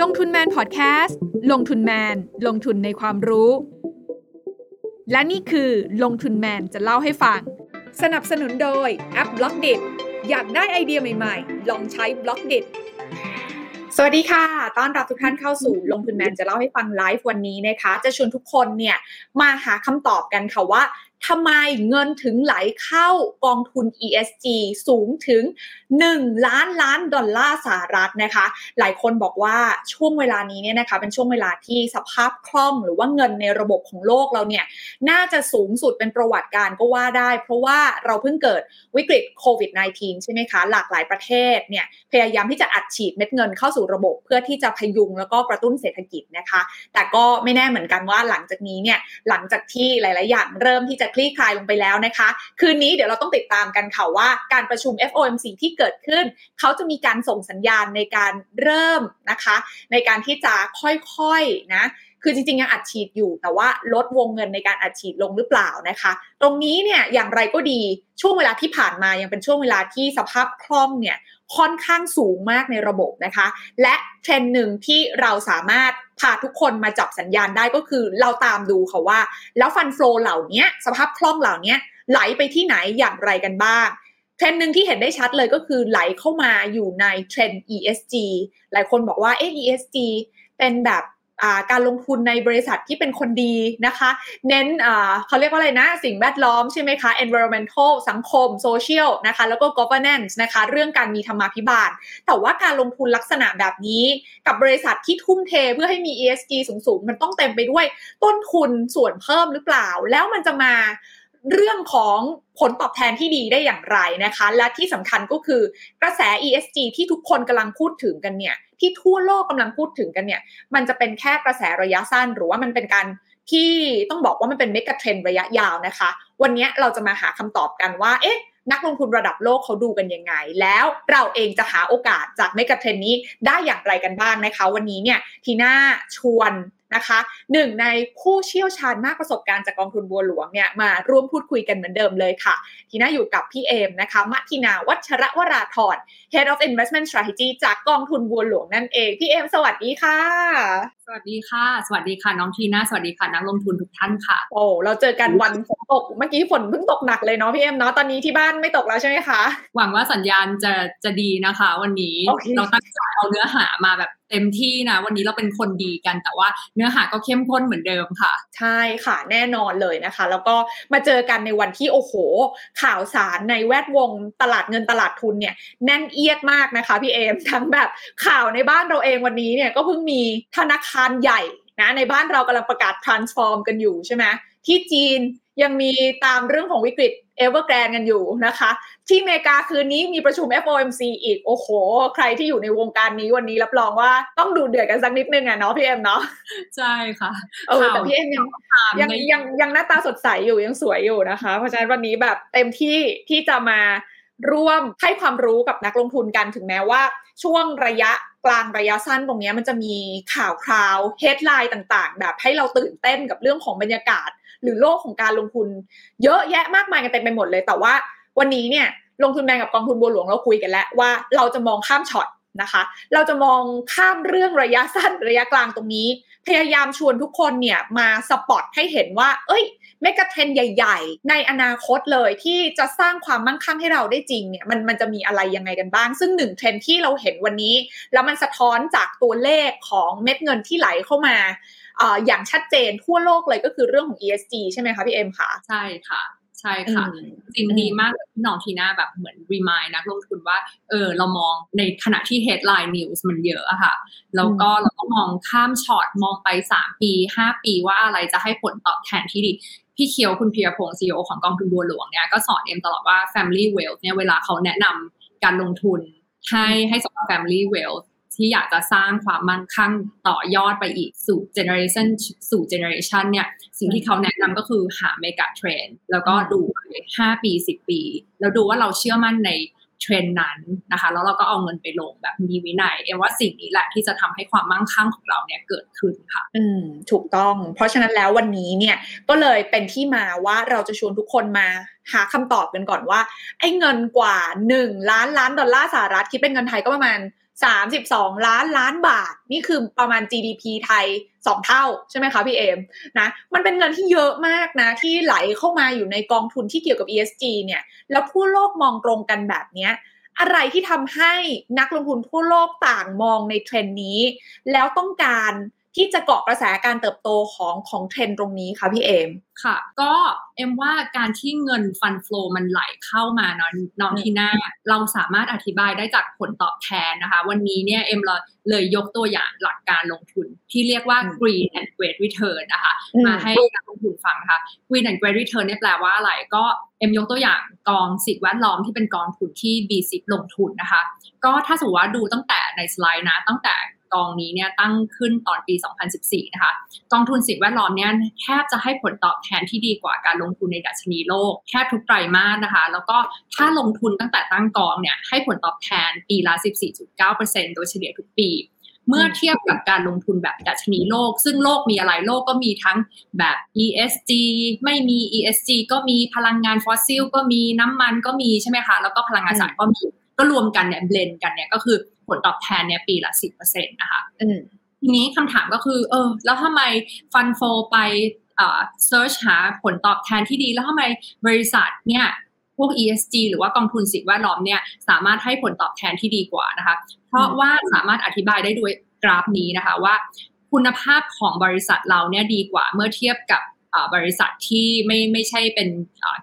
ลงทุนแมนพอดแคสต์ลงทุนแมน ลงทุนในความรู้ และนี่คือลงทุนแมนจะเล่าให้ฟัง สนับสนุนโดยแอป Blockdit อยากได้ไอเดียใหม่ๆ ลองใช้ Blockdit สวัสดีค่ะ ต้อนรับทุกท่านเข้าสู่ลงทุนแมนจะเล่าให้ฟังไลฟ์วันนี้นะคะ จะชวนทุกคนเนี่ยมาหาคำตอบกันค่ะว่า ทำไมเงินถึงไหลเข้ากองทุน ESG สูงถึง 1 ล้านล้านดอลลาร์สหรัฐนะคะ หลายคนบอกว่าช่วงเวลานี้เนี่ยนะคะเป็นช่วงเวลาที่สภาพคล่องหรือว่าเงินในระบบของโลกเราเนี่ยน่าจะสูงสุดเป็นประวัติการก็ว่าได้ เพราะว่าเราเพิ่งเกิดวิกฤตโควิด -19 ใช่ไหมคะ หลากหลายประเทศเนี่ยพยายามที่จะอัดฉีดเม็ดเงินเข้าสู่ระบบ เพื่อที่จะพยุงแล้วก็กระตุ้นเศรษฐกิจนะคะ แต่ก็ไม่แน่เหมือนกันว่าหลังจากนี้เนี่ยหลังจากที่หลาย ๆ อย่างเริ่มที่จะคลี่คลายลงไปแล้วนะคะ คืนนี้เดี๋ยวเราต้องติดตามกันค่ะว่าการประชุม FOMC ที่เกิดขึ้น เขาจะมีการส่งสัญญาณในการเริ่มนะคะ ในการที่จะค่อยๆนะคือจริงๆยังอัดฉีดอยู่แต่ว่าลดวงเงินในการอัดฉีดลงหรือเปล่านะคะ ตรงนี้เนี่ยอย่างไรก็ดีช่วงเวลาที่ผ่านมายังเป็นช่วงเวลาที่สภาพคล่องเนี่ย ค่อนข้างสูงมากในระบบนะคะ และเทรนหนึ่งที่เราสามารถพาทุกคนมาจับสัญญาณได้ก็คือเราตามดูค่ะว่า แล้วฟันฟลอเหล่านี้สภาพคล่องเหล่านี้ไหลไปที่ไหนอย่างไรกันบ้างเทรนหนึ่งที่เห็นได้ชัดเลยก็คือไหลเข้ามาอยู่ในเทรน ESG หลายคนบอกว่าเอ๊ะ ESG เป็นแบบ การลงทุนในบริษัทที่เป็นคนดีนะคะ เน้นเขาเรียกว่าอะไรนะ สิ่งแวดล้อมใช่ไหมคะ environmental สังคม social นะคะ แล้วก็ governance นะคะ เรื่องการมีธรรมาภิบาล แต่ว่าการลงทุนลักษณะแบบนี้ กับบริษัทที่ทุ่มเทเพื่อให้มี ESG สูงๆ มันต้องเต็มไปด้วยต้นทุนส่วนเพิ่มหรือเปล่า แล้วมันจะมา เรื่องของผลตอบแทนที่ดีได้อย่างไรนะคะ และที่สำคัญก็คือกระแส ESG ที่ทุกคนกำลังพูดถึงกันเนี่ย ที่ทั่วโลกกำลังพูดถึงกันเนี่ย มันจะเป็นแค่กระแสระยะสั้น หรือว่ามันเป็นการที่ต้องบอกว่ามันเป็นเมกะเทรนระยะยาวนะคะ วันนี้เราจะมาหาคำตอบกันว่า เอ๊ะ นักลงทุนระดับโลกเขาดูกันยังไง แล้วเราเองจะหาโอกาสจากเมกะเทรนนี้ได้อย่างไรกันบ้างนะคะ วันนี้เนี่ยทีน่าชวน นะคะหนึ่งในผู้เชี่ยวชาญมากประสบการณ์จากกองทุนบัวหลวงเนี่ยมาร่วมพูดคุยกันเหมือนเดิมเลยค่ะ ทีน่าอยู่กับพี่เอมนะคะมัทินาวัชระวราธร Head of Investment Strategy จากกองทุนบัวหลวงนั่นเอง พี่เอมสวัสดีค่ะ วัสดีค่ะ สวัสดีค่ะ น้องทีน่า สวัสดีค่ะ นักลงทุนทุกท่านค่ะ โอ้เราเจอกันวันฝนตก เมื่อกี้ฝนเพิ่งตกหนักเลยเนาะพี่เอมเนาะ ตอนนี้ที่บ้านไม่ตกแล้วใช่ไหมคะ หวังว่าสัญญาณจะจะดีนะคะ วันนี้ okay. เราตั้งใจเอาเนื้อหามาแบบเต็มที่นะ วันนี้เราเป็นคนดีกันแต่ว่าเนื้อหาก็เข้มข้นเหมือนเดิมค่ะ ใช่ค่ะแน่นอนเลยนะคะ แล้วก็มาเจอกันในวันที่โอ้โห ข่าวสารในแวดวงตลาดเงินตลาดทุนเนี่ยแน่นเอียดมากนะคะพี่เอมทั้งแบบข่าวในบ้านเราเองวันนี้เนี่ยก็เพิ่งมีธนาคารใหญ่นะในบ้านเรากำลังประกาศ transform กันอยู่ใช่ไหมที่จีนยังมีตามเรื่องของวิกฤตเอเวอร์แกรนกันอยู่นะคะ ที่อเมริกาคืนนี้มีประชุม FOMC อีก โอ้โห ใครที่อยู่ในวงการนี้วันนี้รับรองว่าต้องดูเดือดกันสักนิดนึงอะเนาะพี่เอ็มเนาะใช่ค่ะเออแต่พี่เอ็มยังยังยังยังหน้าตาสดใสอยู่ยังสวยอยู่นะคะ เพราะฉะนั้นวันนี้แบบเต็มที่ที่จะมา ร่วมให้ความรู้กับนักลงทุนกันถึงแม้ว่า ช่วงระยะกลางระยะสั้นตรงนี้มันจะมีข่าวคราว headline ต่างๆ แบบให้เราตื่นเต้นกับเรื่องของบรรยากาศ หรือโลกของการลงทุน เยอะแยะมากมายกันเต็มไปหมดเลย แต่ว่าวันนี้เนี่ยลงทุนแมงกับกองทุนบัวหลวงเราคุยกันแล้วว่าเราจะมองข้ามช็อต นะคะ เราจะมองข้ามเรื่องระยะสั้นระยะกลางตรงนี้ พยายามชวนทุกคนเนี่ยมาสปอตให้เห็นว่า เอ้ยเมกะเทรนใหญ่ ๆ ในอนาคตเลยที่จะสร้างความมั่งคั่งให้เราได้จริงเนี่ยมันมันจะมีอะไรยังไงกันบ้าง ซึ่งหนึ่งเทรนที่เราเห็นวันนี้ แล้วมันสะท้อนจากตัวเลขของเม็ดเงินที่ไหลเข้ามาอย่างชัดเจนทั่วโลกเลยก็คือเรื่องของ ESG ใช่ไหมคะพี่เอ็มคะใช่ค่ะ ใช่ค่ะจริงดีมากที่น้องทีน่าแบบเหมือนรีมายนักลงทุนว่า เออเรามองในขณะที่ headline news มันเยอะอะค่ะ แล้วก็เราก็มองข้ามช็อตมองไป 3 ปี 5 ปีว่าอะไรจะให้ผลตอบแทนที่ดีพี่เคียวคุณเพียรพงศ์ซีอของกองทุนบัวหลวงเนี่ยก็สอนเอ็มตลอดว่า family wealth เนี่ยเวลาเขาแนะนำการลงทุนให้ให้สำหรับ family wealth ที่อยากจะสร้างความมั่นคงต่อยอดไปอีกสู่ generation สู่ generation เนี่ยสิ่งที่เขาแนะนำก็คือหา megatrend แล้วก็ดูห้าปีสิบปี แล้วดูว่าเราเชื่อมั่นในเทรนนั้นนะคะ แล้วเราก็เอาเงินไปลงแบบมีวินัยเอ็มว่าสิ่งนี้แหละที่จะทำให้ความมั่งคั่งของเราเนี่ยเกิดขึ้นค่ะ อืม ถูกต้อง เพราะฉะนั้นแล้ววันนี้เนี่ยก็เลยเป็นที่มาว่าเราจะชวนทุกคนมาหาคำตอบกันก่อนว่า ไอ้เงินกว่า 1 ล้านล้านดอลลาร์สหรัฐคิดเป็นเงินไทยก็ประมาณ 32 ล้านล้านบาท นี่คือประมาณ GDP ไทย 2 เท่าใช่ไหมคะพี่เอมนะมันเป็นเงินที่เยอะมากนะ ที่ไหลเข้ามาอยู่ในกองทุนที่เกี่ยวกับ ESG เนี่ยแล้วผู้โลกมองตรงกันแบบนี้อะไรที่ทำให้นักลงทุนทั่วโลกต่างมองในเทรนด์นี้ แล้วต้องการ ที่จะเกาะกระแสการเติบโตของของเทรนด์ตรงนี้คะพี่เอมค่ะ ก็เอ็มว่าการที่เงินฟันฟลูมันไหลเข้ามาเนาะน้องที่หน้าเราสามารถอธิบายได้จากผลตอบแทนนะคะ วันนี้เนี่ยเอ็มเลยยกตัวอย่างหลักการลงทุนที่เรียกว่า green and great return นะคะมาให้นักลงทุนฟังนะคะ green and great return เนี่ยแปลว่าอะไรก็เอ็มยกตัวอย่างกองสิทธิแวดล้อมที่เป็นกองทุนที่ B10 ลงทุนนะคะ ก็ถ้าสมมติว่าดูตั้งแต่ในสไลด์นะตั้งแต่ กองนี้เนี่ยตั้งขึ้นตอนปี 2014 นะคะ กองทุนสิ่งแวดล้อมเนี่ยแทบจะให้ผลตอบแทนที่ดีกว่าการลงทุนในดัชนีโลกแทบทุกไตรมาสนะคะ แล้วก็ถ้าลงทุนตั้งแต่ตั้งกองเนี่ยให้ผลตอบแทนปีละ 14.9%โดยเฉลี่ยทุกปีเมื่อเทียบกับการลงทุนแบบดัชนีโลก ซึ่งโลกมีอะไรโลกก็มีทั้งแบบ ESG ไม่มี ESG ก็มีพลังงานฟอสซิลก็มีน้ำมันก็มีใช่ไหมคะ แล้วก็พลังงานสะอาดก็มี ก็รวมกันเนี่ยเบลนกันเนี่ยก็คือผลตอบแทนเนี่ยปีละสิบเปอร์เซ็นต์นะคะทีนี้คำถามก็คือ เออ แล้วทำไม fund flow ไปเอ่อ search หาผลตอบแทนที่ดี แล้วทำไมบริษัทเนี่ยพวก ESG หรือว่ากองทุนสิ่งแวดล้อมเนี่ยสามารถให้ผลตอบแทนที่ดีกว่านะคะ เพราะว่าสามารถอธิบายได้ด้วยกราฟนี้นะคะว่า คุณภาพของบริษัทเราเนี่ยดีกว่าเมื่อเทียบกับ บริษัทที่ไม่ไม่ใช่เป็น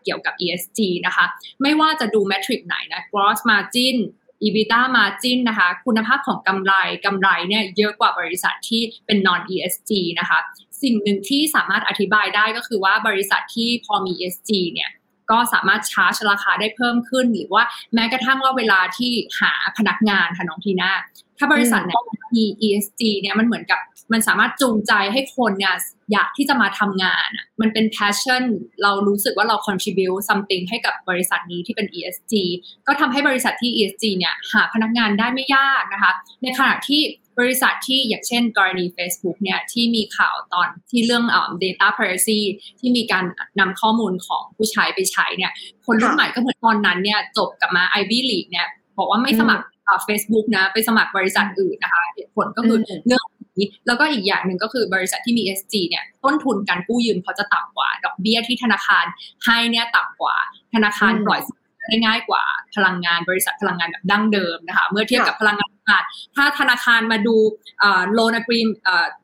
เกี่ยวกับ ESG นะคะ ไม่ว่าจะดูแมทริกไหนนะ gross margin EBITDA margin นะคะ คุณภาพของกำไรกำไรเนี่ยเยอะกว่าบริษัทที่เป็น non ESG นะคะ สิ่งหนึ่งที่สามารถอธิบายได้ก็คือว่าบริษัทที่พอมี ESG เนี่ยก็สามารถชาร์จราคาได้เพิ่มขึ้น หรือว่าแม้กระทั่งว่าเวลาที่หาพนักงานค่ะน้องทีน่า ถ้าบริษัทเนี่ยมี ESG เนี่ยมันเหมือนกับมันสามารถจูงใจให้คนเนี่ยอยากที่จะมาทำงานอะมันเป็น passion เรารู้สึกว่าเรา contribute something ให้กับบริษัทนี้ที่เป็น ESG ก็ทำให้บริษัทที่ ESG เนี่ยหาพนักงานได้ไม่ยากนะคะ ในขณะที่บริษัทที่อย่างเช่นกรณี Facebook เนี่ยที่มีข่าวตอนที่เรื่อง data privacy ที่มีการนำข้อมูลของผู้ใช้ไปใช้เนี่ยคนรุ่นใหม่ก็เหมือนตอนนั้นเนี่ยจบกับมา Ivy League เนี่ยบอกว่าไม่สมัคร เฟซบุ๊กนะ ไปสมัครบริษัทอื่นนะคะเหตุผลก็คือเรื่องนี้แล้วก็อีกอย่างหนึ่งก็คือบริษัทที่มี ESG เนี่ยต้นทุนการกู้ยืมเขาจะต่ำกว่า ดอกเบี้ยที่ธนาคารให้เนี่ยต่ำกว่า ธนาคารปล่อยได้ง่ายกว่าพลังงานบริษัทพลังงานแบบดั้งเดิมนะคะ เมื่อเทียบกับพลังงานสะอาดถ้าธนาคารมาดู loan อะ green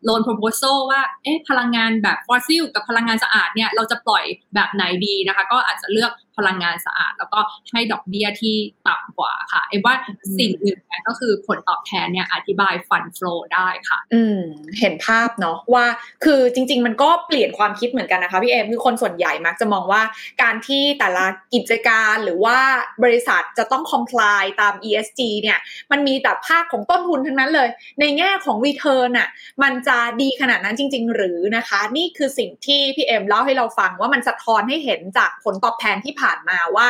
loan proposal ว่าเอ๊ะพลังงานแบบฟอสซิลกับพลังงานสะอาดเนี่ยเราจะปล่อยแบบไหนดีนะคะ ก็อาจจะเลือกพลังงานสะอาด แล้วก็ให้ดอกเบี้ยที่ต่ำกว่าค่ะเอ็ว่าสิ่งหนึ่งก็คือผลตอบแทนเนี่ยอธิบายฟันฟลูได้ค่ะ อืมเห็นภาพเนาะว่าคือจริง ๆ มันก็เปลี่ยนความคิดเหมือนกันนะคะพี่เอมคือคนส่วนใหญ่มักจะมองว่าการที่แต่ละกิจการหรือว่าบริษัทจะต้อง comply ตาม ESG เนี่ยมันมีแต่ภาคของต้นทุนทั้งนั้นเลย ในแง่ของ return อะมันจะดีขนาดนั้นจริง ๆ หรือนะคะ นี่คือสิ่งที่พี่เอ็มเล่าให้เราฟังว่ามันสะท้อนให้เห็นจากผลตอบแทนที่ผ่านมาว่า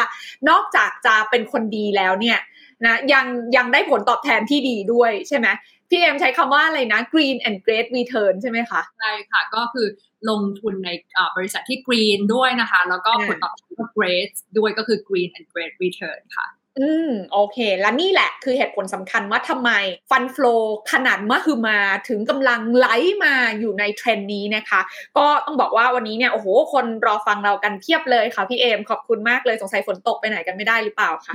นอกจากจะเป็นคนดีแล้วเนี่ยนะยังยังได้ผลตอบแทนที่ดีด้วยใช่ไหมพี่เอ็มใช้คำว่าอะไรนะ green and great return ใช่ไหมคะใช่ค่ะ ก็คือลงทุนในบริษัทที่ green ด้วยนะคะ แล้วก็ผลตอบแทนก็ great ด้วยก็คือ green and great return ค่ะ อืมโอเค และนี่แหละคือเหตุผลสำคัญว่าทำไมฟันฟลูขนาดมหึมาถึงกำลังไหลมาอยู่ในเทรนด์นี้นะคะ ก็ต้องบอกว่าวันนี้เนี่ยโอ้โห คนรอฟังเรากันเพียบเลยค่ะพี่เอมขอบคุณมากเลยสงสัยฝนตกไปไหนกันไม่ได้หรือเปล่าคะ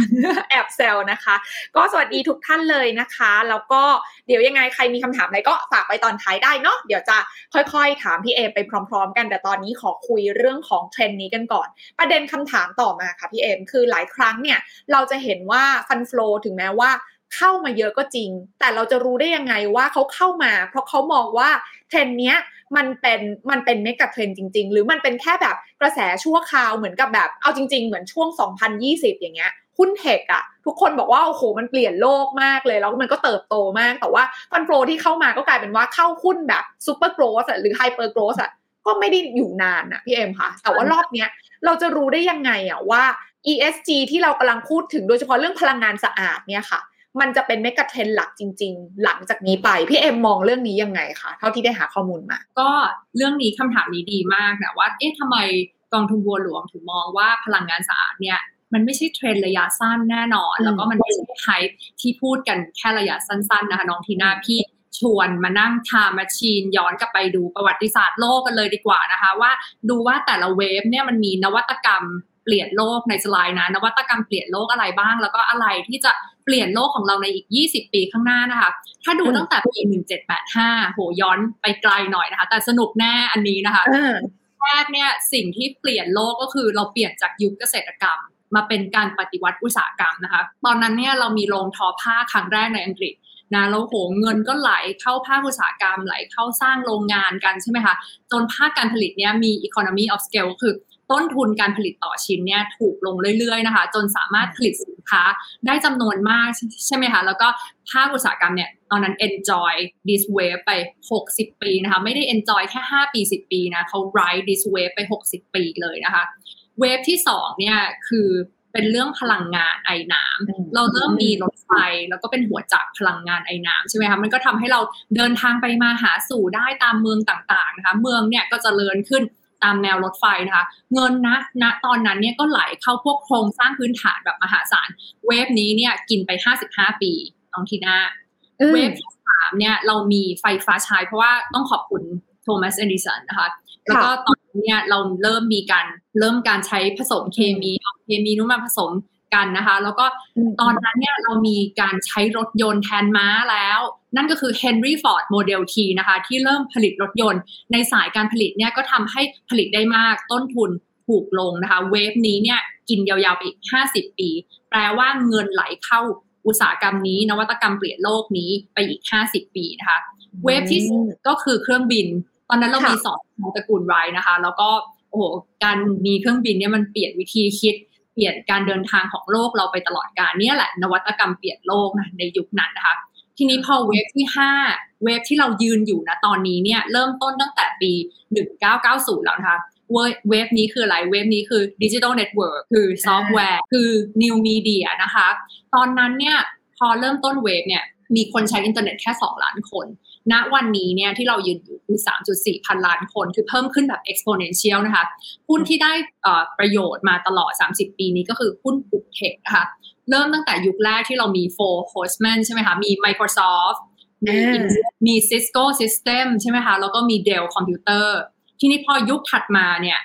แอบแซวนะคะ ก็สวัสดีทุกท่านเลยนะคะ แล้วก็เดี๋ยวยังไงใครมีคำถามอะไรก็ฝากไปตอนท้ายได้เนาะเดี๋ยวจะค่อยๆ ถามพี่เอมไปพร้อม ๆ กันแต่ตอนนี้ขอคุยเรื่องของเทรนด์นี้กันก่อน ประเด็นคำถามต่อมาค่ะพี่เอมคือหลายครั้งเนี่ยเราจะเห็นห็นว่าฟันฟลอถึงแม้ว่าเข้ามาเยอะก็จริง แต่เราจะรู้ได้ยังไงว่าเขาเข้ามา เพราะเขามองว่าเทรนเนี้ยมันเป็นมันเป็น megatrend จริง ๆ หรือมันเป็นแค่แบบกระแสชั่วคราวเหมือนกับแบบเอาจริง ๆ เหมือนช่วง 2020 อย่างเงี้ยหุ้น tech อะทุกคนบอกว่าโอ้โหมันเปลี่ยนโลกมากเลยแล้วมันก็เติบโตมาก แต่ว่า fund flow ที่เข้ามาก็กลายเป็นว่าเข้าหุ้นแบบ super growth หรือ hyper growth อะก็ไม่ได้อยู่นานอะพี่เอ็มค่ะ แต่ว่ารอบเนี้ยเราจะรู้ได้ยังไงอะว่า ESG ที่เรากำลังพูดถึงโดยเฉพาะเรื่องพลังงานสะอาดเนี่ยค่ะ มันจะเป็นเมกะเทรนหลักจริง ๆ หลังจากนี้ไปพี่เอ็มมองเรื่องนี้ยังไงคะเท่าที่ได้หาข้อมูลมา ก็เรื่องนี้คำถามนี้ดีมากนะว่าเอ๊ะทำไมกองทุนบัวหลวงถึงมองว่าพลังงานสะอาดเนี่ยมันไม่ใช่เทรนระยะสั้นแน่นอน แล้วก็มันไม่ใช่ไฮที่พูดกันแค่ระยะสั้นๆนะคะน้องทีน่าพี่ชวนมานั่งทามาชีนย้อนกลับไปดูประวัติศาสตร์โลกกันเลยดีกว่านะคะ ว่าดูว่าแต่ละเวฟเนี่ยมันมีนวัตกรรม ปลี่ยนโลกในสไลด์นะนวัตกรรมเปลี่ยนโลกอะไรบ้าง แล้วก็อะไรที่จะเปลี่ยนโลกของเราในอีก 20 ปีข้างหน้านะคะ ถ้าดูตั้งแต่ปี 1785 โหย้อนไปไกลหน่อยนะคะ แต่สนุกแน่อันนี้นะคะแรกเนี่ยสิ่งที่เปลี่ยนโลกก็คือเราเปลี่ยนจากยุคเกษตรกรรม มาเป็นการปฏิวัติอุตสาหกรรมนะคะ ตอนนั้นเนี่ยเรามีโรงทอผ้าครั้งแรกในอังกฤษนะแล้วโหเงินก็ไหลเข้าภาคอุตสาหกรรมไหลเข้าสร้างโรงงานกันใช่ไหมคะ จนภาคการผลิตเนี่ยมี economy of scale คือ ต้นทุนการผลิตต่อชิ้นเนี่ยถูกลงเรื่อยๆนะคะ จนสามารถผลิตสินค้าได้จำนวนมากใช่ไหมคะ แล้วก็ภาคอุตสาหกรรมเนี่ยตอนนั้น enjoy this wave ไป 60 ปีนะคะ ไม่ได้ enjoy แค่ 5 ปี 10 ปีนะเขา ride this wave ไป 60 ปีเลยนะคะเวฟที่2เนี่ยคือเป็นเรื่องพลังงานไอ้น้ำเราเริ่มมีรถไฟแล้วก็เป็นหัวจักรพลังงานไอ้น้ำใช่ไหมคะมันก็ทำให้เราเดินทางไปมาหาสู่ได้ตามเมืองต่างๆนะคะเมืองเนี่ยก็จะเลินขึ้น ตามแนวรถไฟนะคะ เงินนะณนะตอนนั้นเนี่ยก็ไหลเข้าพวกโครงสร้างพื้นฐานแบบมหาศาล เวฟนี้เนี่ยกินไป 55 ปีน้องทีน่าเวฟที่สามเนี่ยเรามีไฟฟ้าใช้เพราะว่าต้องขอบคุณโทมัสเอดิสันนะคะแล้วก็ตอนนี้เนี่ยเราเริ่มมีการเริ่มการใช้ผสมเคมีเอาเคมีนู้นมาผสม กันนะคะ แล้วก็ตอนนั้นเนี่ยเรามีการใช้รถยนต์แทนม้าแล้ว นั่นก็คือ Henry Ford Model T นะคะ ที่เริ่มผลิตรถยนต์ ในสายการผลิตเนี่ยก็ทำให้ผลิตได้มากต้นทุนถูกลงนะคะ เวฟนี้เนี่ยกินยาวๆไปอีก 50 ปี แปลว่าเงินไหลเข้าอุตสาหกรรมนี้ นวัตกรรมเปลี่ยนโลกนี้ไปอีก 50 ปีนะคะ เวฟที่ก็คือเครื่องบิน ตอนนั้นเรามีสองตระกูลไรนะคะ แล้วก็โอ้โหการมีเครื่องบินเนี่ยมันเปลี่ยนวิธีคิด เปลี่ยนการเดินทางของโลกเราไปตลอดกาลเนี่ยแหละนวัตกรรมเปลี่ยนโลกนะในยุคนั้นนะคะทีนี้พอ wave ที่ 5 wave ที่เรายืนอยู่นะตอนนี้เนี่ยเริ่มต้นตั้งแต่ปี 1990 แล้วนะคะ wave นี้คืออะไร wave นี้คือ digital network คือซอฟต์แวร์คือ new media นะคะ ตอนนั้นเนี่ยพอเริ่มต้น wave เนี่ยมีคนใช้อินเทอร์เน็ตแค่ 2 ล้านคน ณวันนี้เนี่ยที่เรายืนอยู่คือ 3.4 พันล้านคน คือเพิ่มขึ้นแบบ exponential นะคะ หุ้นที่ได้ประโยชน์มาตลอด 30 ปีนี้ก็คือหุ้นปุกเทคนะคะ เริ่มตั้งแต่ยุคแรกที่เรามี Four Horsemen ใช่ไหมคะ มี Microsoft มีมี Cisco System ใช่ไหมคะ แล้วก็มี Dell Computer ทีนี้พอยุคถัดมาเนี่ย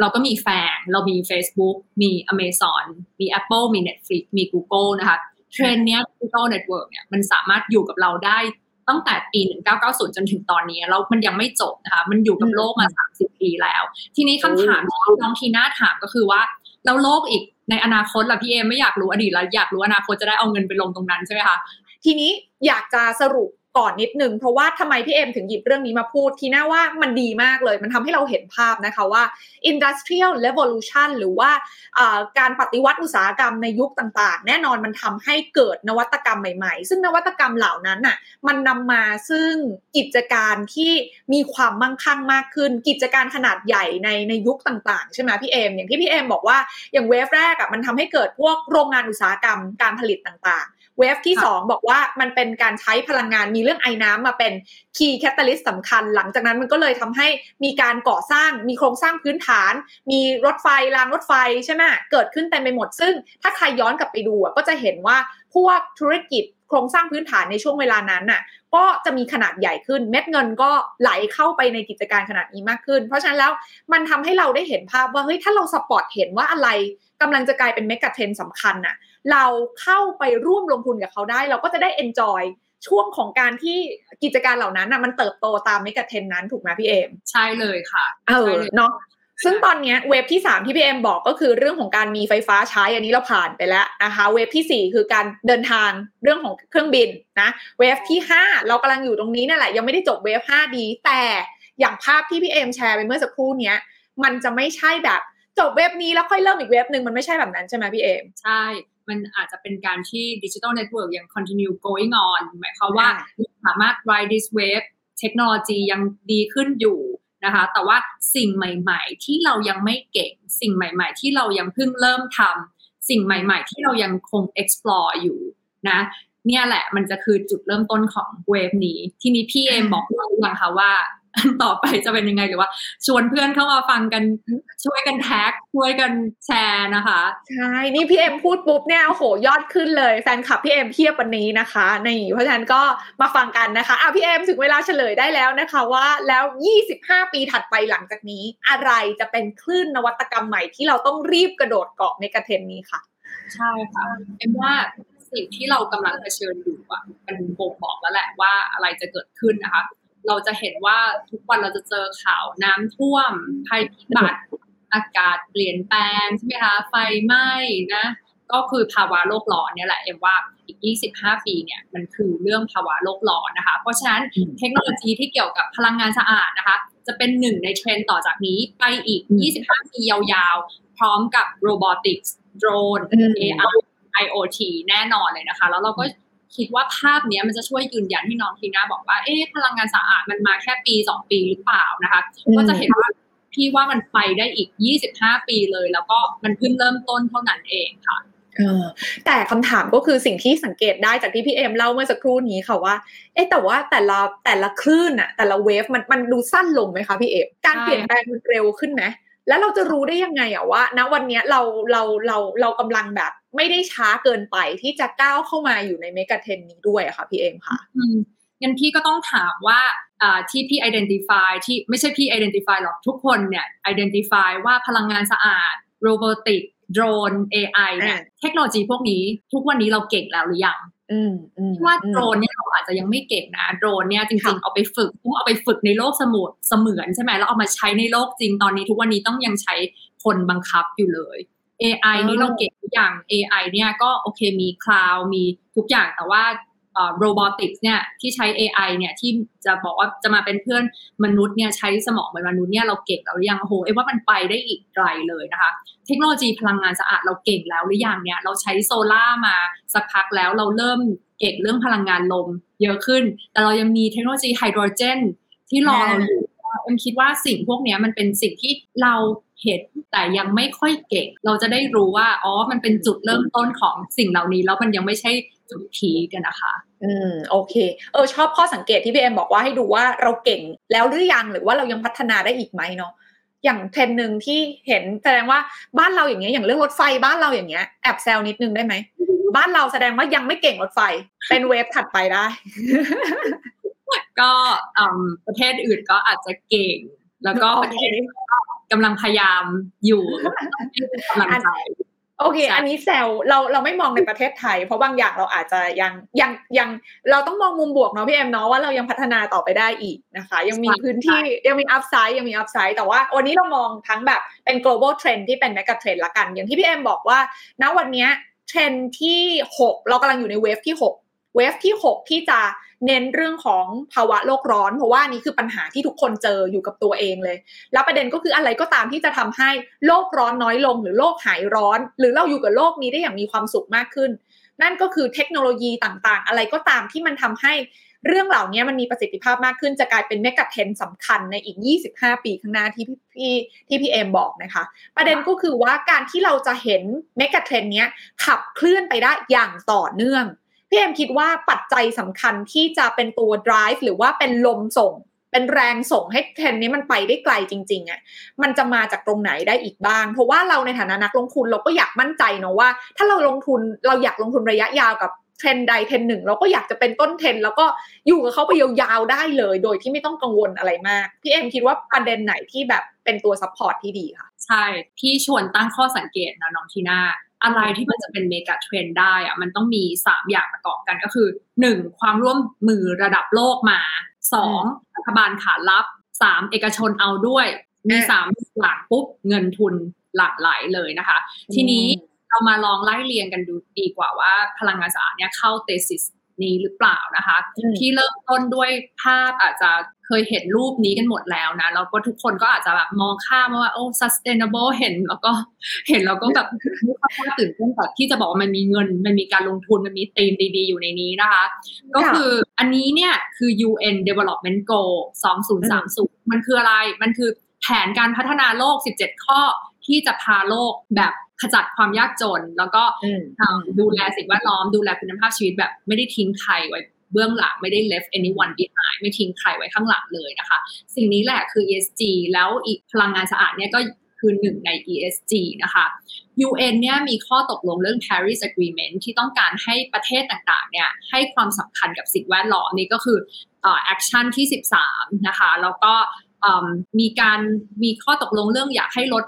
เราก็มีแฟงเรามี Facebook มี Amazon มี Apple มี Netflix มี Google นะคะ เทรนเนี้ย digital network เนี่ยมันสามารถอยู่กับเราได้ ตั้งแต่ปี 1990 จนถึงตอนนี้แล้วมันยังไม่จบนะคะ มันอยู่กับโลกมา 30 ปีแล้ว ทีนี้คำถามที่น้องทีน่าถามก็คือว่าแล้วโลกอีกในอนาคตล่ะพี่เอไม่อยากรู้อดีตแล้วอยากรู้อนาคตจะได้เอาเงินไปลงตรงนั้นใช่ไหมคะทีนี้อยากจะสรุป ก่อนนิดนึงเพราะว่าทำไมพี่เอ็มถึงหยิบเรื่องนี้มาพูด ทีน่าว่ามันดีมากเลย มันทำให้เราเห็นภาพนะคะว่า industrial revolution หรือว่าการปฏิวัติอุตสาหกรรมในยุคต่างๆ แน่นอนมันทำให้เกิดนวัตกรรมใหม่ๆ ซึ่งนวัตกรรมเหล่านั้นน่ะมันนำมาซึ่งกิจการที่มีความมั่งคั่งมากขึ้น กิจการขนาดใหญ่ในในยุคต่างๆ ใช่ไหมพี่เอมอย่างที่พี่เอมบอกว่าอย่าง wave แรกอะมันทำให้เกิดพวกโรงงานอุตสาหกรรมการผลิตต่าง wave ที่ 2 บอกว่ามันเป็นการใช้พลังงานมีเรื่องไอ้น้ำมาเป็น key catalyst สำคัญ หลังจากนั้นมันก็เลยทำให้มีการก่อสร้างมีโครงสร้างพื้นฐาน มีรถไฟรางรถไฟใช่ไหมเกิดขึ้นเต็มไปหมด ซึ่งถ้าใครย้อนกลับไปดูก็จะเห็นว่าพวกธุรกิจโครงสร้างพื้นฐานในช่วงเวลานั้นน่ะ ก็จะมีขนาดใหญ่ขึ้น เม็ดเงินก็ไหลเข้าไปในกิจการขนาดนี้มากขึ้น เพราะฉะนั้นแล้วมันทำให้เราได้เห็นภาพว่าเฮ้ยถ้าเรา spot เห็นว่าอะไรกำลังจะกลายเป็น megatrend สำคัญน่ะ เราเข้าไปร่วมลงทุนกับเขาได้ เราก็จะได้ enjoy ช่วงของการที่กิจการเหล่านั้นน่ะมันเติบโตตาม megatrend นั้นถูกไหมพี่เอมใช่เลยค่ะ เออเนาะซึ่งตอนนี้ wave ที่ 3 ที่พี่เอ็มบอกก็คือเรื่องของการมีไฟฟ้าใช้อันนี้เราผ่านไปแล้วนะคะ wave ที่ 4 คือการเดินทางเรื่องของเครื่องบินนะ wave ที่ 5 เรากำลังอยู่ตรงนี้นั่นแหละ ยังไม่ได้จบ wave 5ดีแต่อย่างภาพที่พี่เอ็มแชร์ไปเมื่อสักครู่นี้มันจะไม่ใช่แบบจบ wave นี้แล้วค่อยเริ่มอีก wave หนึ่งมันไม่ใช่แบบนั้นใช่ไหมพี่เอ็มใช่ มันอาจจะเป็นการที่ digital network ยัง continue going on หมายความว่าสามารถ ride this wave เทคโนโลยียังดีขึ้นอยู่นะคะ แต่ว่าสิ่งใหม่ ๆ ที่เรายังไม่เก่ง สิ่งใหม่ ๆ ที่เรายังเพิ่งเริ่มทำสิ่งใหม่ ๆ ที่เรายังคง explore อยู่นะเนี่ยแหละมันจะคือจุดเริ่มต้นของ wave นี้ ทีนี้พี่เอมบอกเราอย่างค่ะว่า ต่อไปจะเป็นยังไงหรือว่า ชวนเพื่อนเข้ามาฟังกันช่วยกันแท็กช่วยกันแชร์นะคะ ใช่ นี่พี่เอ็มพูดปุ๊บเนี่ยโอ้โหยอดขึ้นเลยแฟนคลับพี่เอ็มเพียบวันนี้นะคะนี่เพราะฉะนั้นก็มาฟังกันนะคะอะพี่เอ็มถึงเวลาเฉลยได้แล้วนะคะว่าแล้ว 25 ปีถัดไปหลังจากนี้ อะไรจะเป็นคลื่นนวัตกรรมใหม่ที่เราต้องรีบกระโดดเกาะเมกะเทรนนี้ค่ะ ใช่ค่ะเอ็มว่าสิ่งที่เรากำลังเผชิญอยู่อะมันบ่งบอกแล้วแหละว่าอะไรจะเกิดขึ้นนะคะ เราจะเห็นว่าทุกวันเราจะเจอข่าวน้ำท่วมภัยพิบัติอากาศเปลี่ยนแปลงใช่ไหมคะไฟไหม้นะก็คือภาวะโลกร้อนเนี่ยแหละเอ็มว่าอีก 25 ปีเนี่ยมันคือเรื่องภาวะโลกร้อนนะคะ เพราะฉะนั้นเทคโนโลยีที่เกี่ยวกับพลังงานสะอาดนะคะ จะเป็นหนึ่งในเทรนด์ต่อจากนี้ไปอีก 25 ปียาวๆ พร้อมกับ robotics โดรน AI IoT แน่นอนเลยนะคะ แล้วเราก็ คิดว่าภาพเนี้ยมันจะช่วยยืนยันที่น้องทีน่าบอกว่า เอ๊ะพลังงานสะอาดมันมาแค่ปีสองปีหรือเปล่านะคะ ก็จะเห็นว่าพี่ว่ามันไปได้อีก 25 ปีเลย แล้วก็มันเพิ่งเริ่มต้นเท่านั้นเองค่ะเออแต่คำถามก็คือสิ่งที่สังเกตได้จากที่พี่เอ็มเล่าเมื่อสักครู่นี้ค่ะว่า เอ๊ะแต่ว่าแต่ละแต่ละคลื่นอะแต่ละเวฟมันมันดูสั้นลงไหมคะพี่เอ็มการเปลี่ยนแปลงมันเร็วขึ้นไหมแล้วเราจะรู้ได้ยังไงอะว่าณวันเนี้ยเราเราเราเรากำลังแบบ ไม่ได้ช้าเกินไปที่จะก้าวเข้ามาอยู่ในเมกะเทรนนี้ด้วยอะค่ะพี่เอ็มค่ะอืมงั้นพี่ก็ต้องถามว่าอ่าที่พี่ identify ที่ไม่ใช่พี่ identify หรอกทุกคนเนี่ย identify ว่าพลังงานสะอาด robotic โดรน AI เนี่ยอ่าเทคโนโลยีพวกนี้ทุกวันนี้เราเก่งแล้วหรือยังอืมอืมว่าโดรนเนี่ยเราอาจจะยังไม่เก่งนะโดรนเนี่ยจริงๆเอาไปฝึกต้องเอาไปฝึกในโลกสมมุติเสมือนใช่ไหมแล้วเอามาใช้ในโลกจริงตอนนี้ทุกวันนี้ต้องยังใช้คนบังคับอยู่เลย AI นี่เราเก่งทุกอย่าง AI เนี่ยก็โอเคมี cloud มีทุกอย่างแต่ว่า robotics เนี่ยที่ใช้ AI เนี่ยที่จะบอกว่าจะมาเป็นเพื่อนมนุษย์เนี่ยใช้สมองเหมือนมนุษย์เนี่ยเราเก่งแล้วหรือยังโอ้โหเอ้ว่ามันไปได้อีกไกลเลยนะคะ เทคโนโลยีพลังงานสะอาดเราเก่งแล้วหรือยังเนี่ยเราใช้โซล่าร์มาสักพักแล้วเราเริ่มเก่งเรื่องพลังงานลมเยอะขึ้น แต่เรายังมีเทคโนโลยีไฮโดรเจนที่รอเราอยู่เอ็มคิดว่าสิ่งพวกเนี้ยมันเป็นสิ่งที่เรา เห็นแต่ยังไม่ค่อยเก่ง เราจะได้รู้ว่าอ๋อมันเป็นจุดเริ่มต้นของสิ่งเหล่านี้ แล้วมันยังไม่ใช่จุด peak นะคะ อืมโอเค เออชอบข้อสังเกตที่พี่เอ็มบอกว่าให้ดูว่าเราเก่งแล้วหรือยังหรือว่าเรายังพัฒนาได้อีกไหมเนาะอย่างเทรนด์หนึ่งที่เห็นแสดงว่าบ้านเราอย่างเงี้ยอย่างเรื่องรถไฟบ้านเราอย่างเงี้ยแอบแซวนิดนึงได้ไหมบ้านเราแสดงว่ายังไม่เก่งรถไฟ เป็นเวฟถัดไปได้ ก็อืมประเทศอื่นก็อาจจะเก่ง แล้วก็ประเทศก็ กำลังพยายามอยู่ให้กำลังใจโอเคใช่อันนี้แซวเราเราไม่มองในประเทศไทย เพราะบางอย่างเราอาจจะยังยังยังเราต้องมองมุมบวกเนาะพี่เอ็มเนาะว่าเรายังพัฒนาต่อไปได้อีกนะคะ ยังมีพื้นที่ยังมีอัพไซด์ยังมีอัพไซด์แต่ว่าวันนี้เรามองทั้งแบบเป็น global trend ที่เป็น mega trend ละกัน อย่างที่พี่เอ็มบอกว่า ณวันเนี้ยเทรนด์ที่ 6 เรากำลังอยู่ในเวฟที่ 6 เวฟที่ 6 ที่จะ เน้นเรื่องของภาวะโลกร้อน เพราะว่านี่คือปัญหาที่ทุกคนเจออยู่กับตัวเองเลย แล้วประเด็นก็คืออะไรก็ตามที่จะทำให้โลกร้อนน้อยลง หรือโลกหายร้อน หรือเราอยู่กับโลกนี้ได้อย่างมีความสุขมากขึ้น นั่นก็คือเทคโนโลยีต่างๆ อะไรก็ตามที่มันทำให้เรื่องเหล่านี้มันมีประสิทธิภาพมากขึ้นจะกลายเป็นเมกะเทรนสำคัญในอีก 25 ปีข้างหน้าที่พี่ที่พี่เอมบอกนะคะ ประเด็นก็คือว่าการที่เราจะเห็นเมกะเทรนนี้ขับเคลื่อนไปได้อย่างต่อเนื่อง พี่เอ็มคิดว่าปัจจัยสำคัญที่จะเป็นตัว drive หรือว่าเป็นลมส่ง เป็นแรงส่งให้เทรนนี้มันไปได้ไกลจริงๆอะ่ะมันจะมาจากตรงไหนได้อีกบ้าง เพราะว่าเราในฐานะนักลงทุนเราก็อยากมั่นใจเนาะว่า ถ้าเราลงทุนเราอยากลงทุนระยะยาวกับเทรนใดเทรนหนึ่งเราก็อยากจะเป็นต้นเทรนแล้วก็อยู่กับเขาไปยาวๆได้เลย โดยที่ไม่ต้องกังวลอะไรมากพี่เอ็มคิดว่าประเด็นไหนที่แบบเป็นตัว support ที่ดีค่ะ ใช่ พี่ชวนตั้งข้อสังเกตนะน้องทีน่า อะไรที่มันจะเป็น megatrend ได้อะมันต้องมี 3 อย่างประกอบกันก็คือ 1. ความร่วมมือระดับโลกมา 2. รัฐบาลขานรับ 3. เอกชนเอาด้วย มีอะ3 พลังปุ๊บเงินทุนหลั่งไหลเลยนะคะ ทีนี้เรามาลองไล่เรียงกันดูดีกว่าว่าพลังงานสะอาดเนี่ยเข้าเตซิสนี้หรือเปล่านะคะอืมที่เริ่มต้นด้วยภาพอาจจะ เคยเห็นรูปนี้กันหมดแล้วนะแล้วก็ทุกคนก็อาจจะแบบมองข้ามว่าโอ้ sustainable เห็นแล้วก็เห็นแล้วก็แบบไม่ค่อยน่าตื่นเต้นแต่ที่จะบอกว่ามันมีเงิน มันมีการลงทุนมันมีธีมดีๆ อยู่ในนี้นะคะ ก็คืออันนี้เนี่ยคือ UN Development Goal 2030 มันคืออะไรมันคือแผนการพัฒนาโลก 17 ข้อที่จะพาโลกแบบขจัดความยากจน แล้วก็อืมทำดูแลสิ่งแวดล้อมดูแลคุณภาพชีวิตแบบไม่ได้ทิ้งใครไว้ เบื้องหลังไม่ได้ left anyone behind ไม่ทิ้งใครไว้ข้างหลังเลยนะคะ สิ่งนี้แหละคือ ESG แล้วอีกพลังงานสะอาดเนี่ยก็คือหนึ่งใน ESG นะคะ UN เนี่ยมีข้อตกลงเรื่อง Paris Agreement ที่ต้องการให้ประเทศต่างๆ เนี่ยให้ความสำคัญกับสิ่งแวดล้อมนี่ก็คือaction ที่ 13 นะคะ แล้วก็มีการมีข้อตกลงเรื่องอยากให้ลด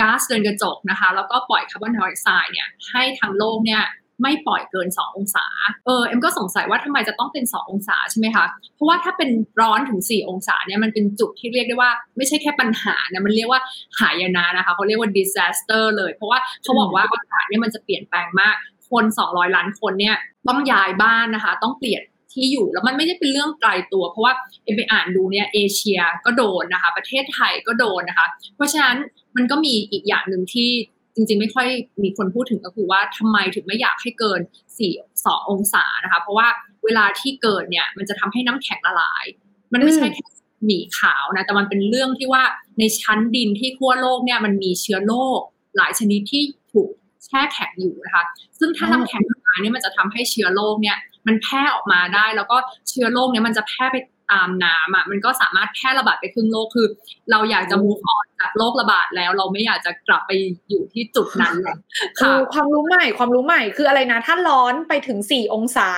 ก๊าซเรือนกระจกนะคะ แล้วก็ปล่อยคาร์บอนไดออกไซด์เนี่ยให้ทางโลกเนี่ย ไม่ปล่อยเกิน 2 องศา เออเอ็มก็สงสัยว่าทำไมจะต้องเป็น 2 องศาใช่ไหมคะ เพราะว่าถ้าเป็นร้อนถึง 4 องศาเนี่ยมันเป็นจุดที่เรียกได้ว่าไม่ใช่แค่ปัญหานะมันเรียกว่าหายนะนะคะเขาเรียกว่า disaster เลย เพราะว่าเขาบอกว่าอากาศเนี่ยมันจะเปลี่ยนแปลงมาก คน 200 ล้านคนเนี่ยต้องย้ายบ้านนะคะ ต้องเปลี่ยนที่อยู่แล้วมันไม่ได้เป็นเรื่องไกลตัว เพราะว่าเอ็มไปอ่านดูเนี่ยเอเชียก็โดนนะคะ ประเทศไทยก็โดนนะคะ เพราะฉะนั้นมันก็มีอีกอย่างหนึ่งที่ จริงๆ ไม่ค่อยมีคนพูดถึงก็คือว่าทำไมถึงไม่อยากให้เกิน4 2องศานะคะ เพราะว่าเวลาที่เกิดเนี่ย มันจะทำให้น้ำแข็งละลาย มันไม่ใช่แค่หมีขาวนะ แต่มันเป็นเรื่องที่ว่าในชั้นดินที่ขั้วโลกเนี่ยมันมีเชื้อโรคหลายชนิดที่ถูกแช่แข็งอยู่นะคะ ซึ่งถ้าน้ำแข็งละลายเนี่ยมันจะทำให้เชื้อโรคเนี่ยมันแพร่ออกมาได้ แล้วก็เชื้อโรคเนี่ยมันจะแพร่ไป ตามน้ำอะมันก็สามารถแพร่ระบาดไปครึ่งโลกคือ เราอยากจะมูฟออนจากโรคระบาดแล้ว เราไม่อยากจะกลับไปอยู่ที่จุดนั้นเลยค่ะความรู้ใหม่ความรู้ใหม่คืออะไรนะ ถ้าร้อนไปถึงสี่องศา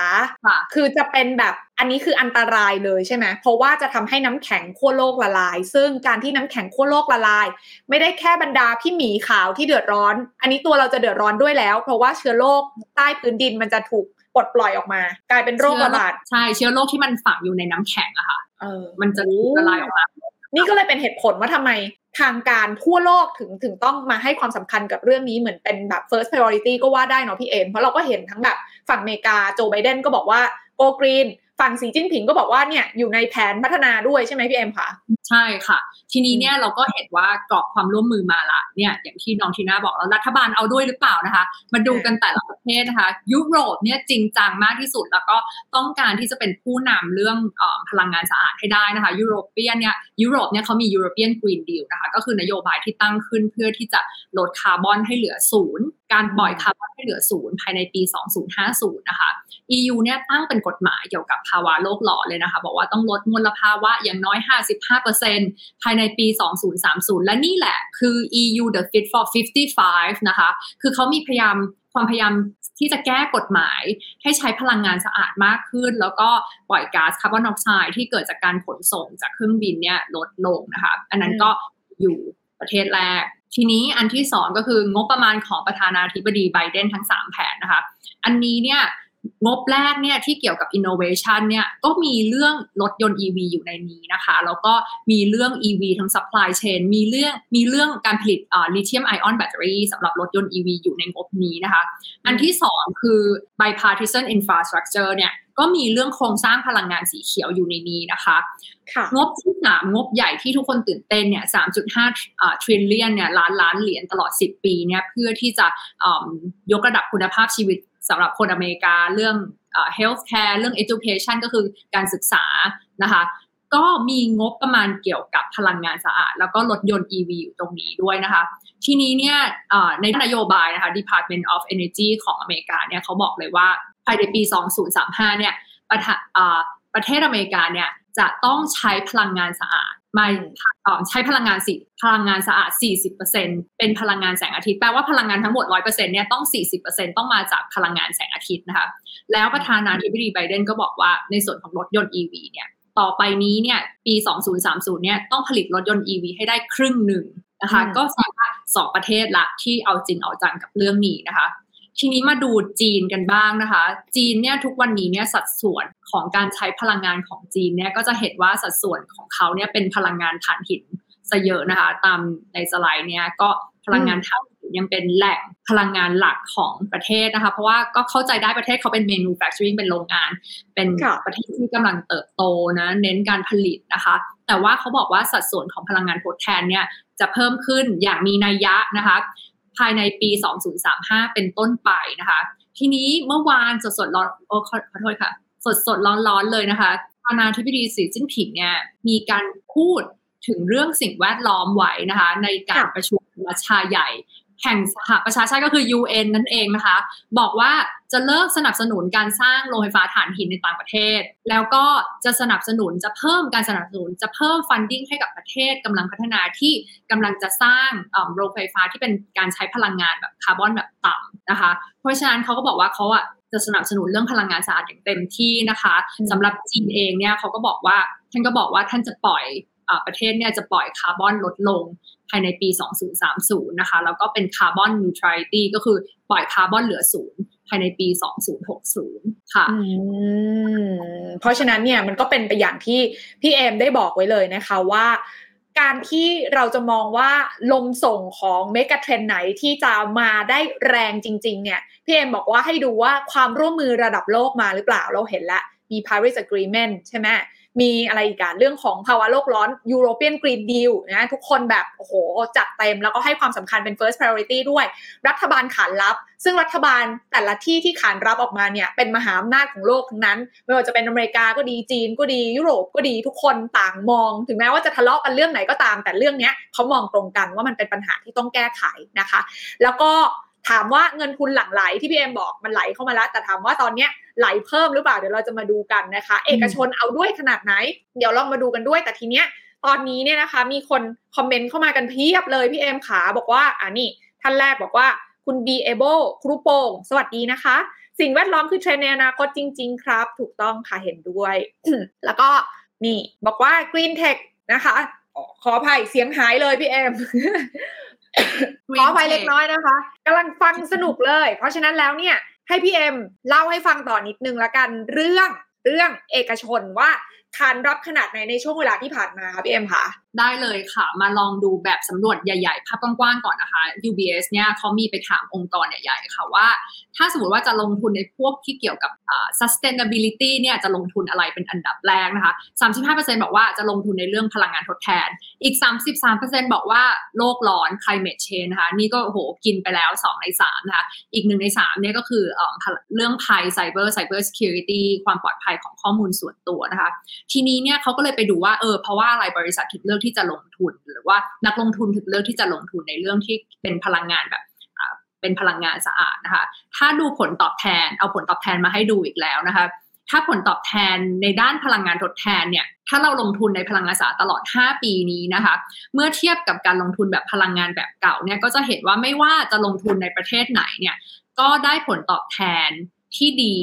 ค่ะคือจะเป็นแบบอันนี้คืออันตรายเลยใช่ไหมเพราะว่าจะทำให้น้ำแข็งขั้วโลกละลาย ซึ่งการที่น้ำแข็งขั้วโลกละลาย ไม่ได้แค่บรรดาพี่หมีขาวที่เดือดร้อน อันนี้ตัวเราจะเดือดร้อนด้วยแล้ว เพราะว่าเชื้อโรคใต้พื้นดินมันจะถูก ปลดปล่อยออกมา กลายเป็นโรคระบาดใช่เชื้อโรคที่มันฝังอยู่ในน้ำแข็งอะค่ะเออมันจะละลายออกมา นี่ก็เลยเป็นเหตุผลว่าทำไมทางการทั่วโลกถึงถึงต้องมาให้ความสำคัญกับเรื่องนี้เหมือนเป็นแบบ first priority ก็ว่าได้เนาะพี่เอมเพราะเราก็เห็นทั้งแบบฝั่งอเมริกาโจไบเดนก็บอกว่า go green ฝั่งสีจิ้นผิงก็บอกว่าเนี่ยอยู่ในแผนพัฒนาด้วยใช่ไหมพี่เอ็มคะใช่ค่ะ ทีนี้เนี่ยเราก็เห็นว่ากรอบความร่วมมือมาละเนี่ยอย่างที่น้องทีน่าบอกแล้วรัฐบาลเอาด้วยหรือเปล่านะคะ มาดูกันแต่ละประเทศนะคะยุโรปเนี่ยจริงจังมากที่สุดแล้วก็ต้องการที่จะเป็นผู้นำเรื่องอพลังงานสะอาดให้ได้นะคะยุโรปเปียนเนี่ยยุโรปเนี่ยเขามี European Green Deal นะคะก็คือนโยบายที่ตั้งขึ้นเพื่อที่จะลดคาร์บอนให้เหลือศูนย์ การปล่อยคาร์บอนให้เหลือศูนย์ภายในปี 2050 นะคะ EU เนี่ยตั้งเป็นกฎหมายเกี่ยวกับภาวะโลกร้อนเลยนะคะ บอกว่าต้องลดมลภาวะอย่างน้อย 55%ภายในปี 2030 และนี่แหละคือ EU the Fit for 55 นะคะ คือเขามีพยายามความพยายามที่จะแก้กฎหมายให้ใช้พลังงานสะอาดมากขึ้น แล้วก็ปล่อยก๊าซคาร์บอนไดออกไซด์ที่เกิดจากการขนส่งจากเครื่องบินเนี่ยลดลงนะคะ อันนั้นก็อยู่ประเทศแรก ทีนี้อันที่สองก็คืองบประมาณของประธานาธิบดีไบเดนทั้ง 3 แผนนะคะ อันนี้เนี่ย งบแรกเนี่ยที่เกี่ยวกับ innovation เนี่ยก็มีเรื่องรถยนต์ EV อยู่ในนี้นะคะ แล้วก็มีเรื่อง EV ทั้ง supply chain มีเรื่องมีเรื่องการผลิตอ่า lithium ion battery สำหรับรถยนต์ EV อยู่ในงบนี้นะคะ อันที่สองคือ bipartisan infrastructure เนี่ยก็มีเรื่องโครงสร้างพลังงานสีเขียวอยู่ในนี้นะคะงบที่สามงบใหญ่ที่ทุกคนตื่นเต้นเนี่ยสามจุดห้าทริลเลียนเนี่ยล้านล้านเหรียญตลอดสิบปีเนี่ยเพื่อที่จะยกระดับคุณภาพชีวิต สำหรับคนอเมริกาเรื่อง health care เรื่อง education ก็คือการศึกษานะคะก็มีงบประมาณเกี่ยวกับพลังงานสะอาด แล้วก็รถยนต์ EV อยู่ตรงนี้ด้วยนะคะ ทีนี้เนี่ยในนโยบายนะคะ Department of Energy ของอเมริกาเนี่ยเขาบอกเลยว่าภายในปี 2035 เนี่ยประประเทศอเมริกาเนี่ยจะต้องใช้พลังงานสะอาด มาใช้พลังงานสิพลังงานสะอาด 40%เป็นพลังงานแสงอาทิตย์ แปลว่าพลังงานทั้งหมด 100%เนี่ยต้อง 40%ต้องมาจากพลังงานแสงอาทิตย์นะคะ แล้วประธานาธิบดีไบเดนก็บอกว่าในส่วนของรถยนต์ EV เนี่ย ต่อไปนี้เนี่ย ปี 2030 เนี่ย ต้องผลิตรถยนต์ EV ให้ได้ครึ่งหนึ่งนะคะ ก็แสดงว่าสองประเทศละที่เอาจริงเอาจังกับเรื่องนี้นะคะ ทีนี้มาดูจีนกันบ้างนะคะ จีนเนี่ยทุกวันนี้เนี่ยสัดส่วนของการใช้พลังงานของจีนเนี่ยก็จะเห็นว่าสัดส่วนของเขาเนี่ยเป็นพลังงานถ่านหินซะเยอะนะคะ ตามในสไลด์เนี่ยก็พลังงานถ่านหินยังเป็นแหล่งพลังงานหลักของประเทศนะคะ เพราะว่าก็เข้าใจได้ประเทศเขาเป็น manufacturing เป็นโรงงาน เป็นประเทศที่กำลังเติบโตนะเน้นการผลิตนะคะ แต่ว่าเขาบอกว่าสัดส่วนของพลังงานทดแทนเนี่ยจะเพิ่มขึ้นอย่างมีนัยยะนะคะ ภายในปี 2035 เป็นต้นไปนะคะ ทีนี้เมื่อวานสดสดร้อนโอ้ขอขอโทษค่ะ สดสดร้อนร้อนเลยนะคะประธานาธิบดีสีจิ้นผิงเนี่ยมีการพูดถึงเรื่องสิ่งแวดล้อมไว้นะคะ ในการประชุมสมัชชาใหญ่ แห่งสหประชาชาติก็คือ UN นั่นเองนะคะ บอกว่าจะเลิกสนับสนุนการสร้างโรงไฟฟ้าถ่านหินในต่างประเทศ แล้วก็จะสนับสนุนจะเพิ่มการสนับสนุนจะเพิ่ม funding ให้กับประเทศกำลังพัฒนาที่กำลังจะสร้างโรงไฟฟ้าที่เป็นการใช้พลังงานแบบคาร์บอนแบบต่ำนะคะ เพราะฉะนั้นเขาก็บอกว่าเขาอะจะสนับสนุนเรื่องพลังงานสะอาดอย่างเต็มที่นะคะสำหรับจีนเองเนี่ยเขาก็บอกว่าท่านก็บอกว่าท่านจะปล่อยประเทศเนี่ยจะปล่อยคาร์บอนลดลงภายในปี 2030 นะคะ แล้วก็เป็น carbon neutrality ก็คือปล่อยคาร์บอนเหลือศูนย์ภายในปี 2060 ค่ะเพราะฉะนั้นเนี่ยมันก็เป็นไปอย่างที่พี่เอมได้บอกไว้เลยนะคะว่าการที่เราจะมองว่าลมส่งของ megatrend ไหนที่จะมาได้แรงจริง ๆ เนี่ย พี่เอมบอกว่าให้ดูว่าความร่วมมือระดับโลกมาหรือเปล่าเราเห็นแล้วมี Paris Agreement ใช่ไหม มีอะไรอีกการเรื่องของภาวะโลกร้อน European Green Deal นะทุกคนแบบโอ้โหจัดเต็มแล้วก็ให้ความสำคัญเป็น first priority ด้วย รัฐบาลขานรับ ซึ่งรัฐบาลแต่ละที่ที่ขานรับออกมาเนี่ยเป็นมหาอำนาจของโลกทั้งนั้น ไม่ว่าจะเป็นอเมริกาก็ดีจีนก็ดียุโรปก็ดีทุกคนต่างมอง ถึงแม้ว่าจะทะเลาะกันเรื่องไหนก็ตาม แต่เรื่องนี้เขามองตรงกันว่ามันเป็นปัญหาที่ต้องแก้ไขนะคะ แล้วก็ ถามว่าเงินทุนหลั่งไหลที่พี่เอ็มบอกมันไหลเข้ามาแล้ว แต่ถามว่าตอนเนี้ยไหลเพิ่มหรือเปล่าเดี๋ยวเราจะมาดูกันนะคะ เอกชนเอาด้วยขนาดไหน เดี๋ยวลองมาดูกันด้วย แต่ทีเนี้ยตอนนี้เนี่ยนะคะ มีคนคอมเมนต์เข้ามากันเพียบเลยพี่เอ็มขาบอกว่าอ่านี่ท่านแรกบอกว่าคุณ be able ครูโปงสวัสดีนะคะ สิ่งแวดล้อมคือเทรนในอนาคตจริง ๆ ครับ ถูกต้องค่ะเห็นด้วย แล้วก็นี่บอกว่า green tech นะคะขออภัยเสียงหายเลยพี่เอ็ม ขออภัยเล็กน้อยนะคะกำลังฟังสนุกเลย เพราะฉะนั้นแล้วเนี่ยให้พี่เอ็มเล่าให้ฟังต่อนิดนึงละกันเรื่องเรื่องเอกชนว่าขานรับขนาดไหนในช่วงเวลาที่ผ่านมาครับพี่เอ็มคะ ได้เลยค่ะ มาลองดูแบบสำรวจใหญ่ๆ ภาพกว้างๆก่อนนะคะ UBS เนี่ยเขามีไปถามองค์กรใหญ่ๆ ค่ะว่า ถ้าสมมติว่าจะลงทุนในพวกที่เกี่ยวกับ sustainability เนี่ยจะลงทุนอะไรเป็นอันดับแรกนะคะ 35%บอกว่าจะลงทุนในเรื่องพลังงานทดแทน อีก 33%บอกว่าโลกร้อน climate change นะคะ นี่ก็โหกินไปแล้ว 2 ใน 3 นะคะ อีกหนึ่งใน 3 เนี่ยก็คือเรื่องภัย cyber cyber security ความปลอดภัยของข้อมูลส่วนตัวนะคะ ทีนี้เนี่ยเขาก็เลยไปดูว่าเออเพราะว่าอะไรบริษัทถึงเลือกที่จะลงทุน หรือว่านักลงทุนถึงเลือกที่จะลงทุนในเรื่องที่เป็นพลังงานแบบเป็นพลังงานสะอาดนะคะ ถ้าดูผลตอบแทน เอาผลตอบแทนมาให้ดูอีกแล้วนะคะ ถ้าผลตอบแทนในด้านพลังงานทดแทนเนี่ย ถ้าเราลงทุนในพลังงานสะอาดตลอด 5 ปีนี้นะคะ เมื่อเทียบกับการลงทุนแบบพลังงานแบบเก่าเนี่ย ก็จะเห็นว่าไม่ว่าจะลงทุนในประเทศไหนเนี่ย ก็ได้ผลตอบแทนที่ดี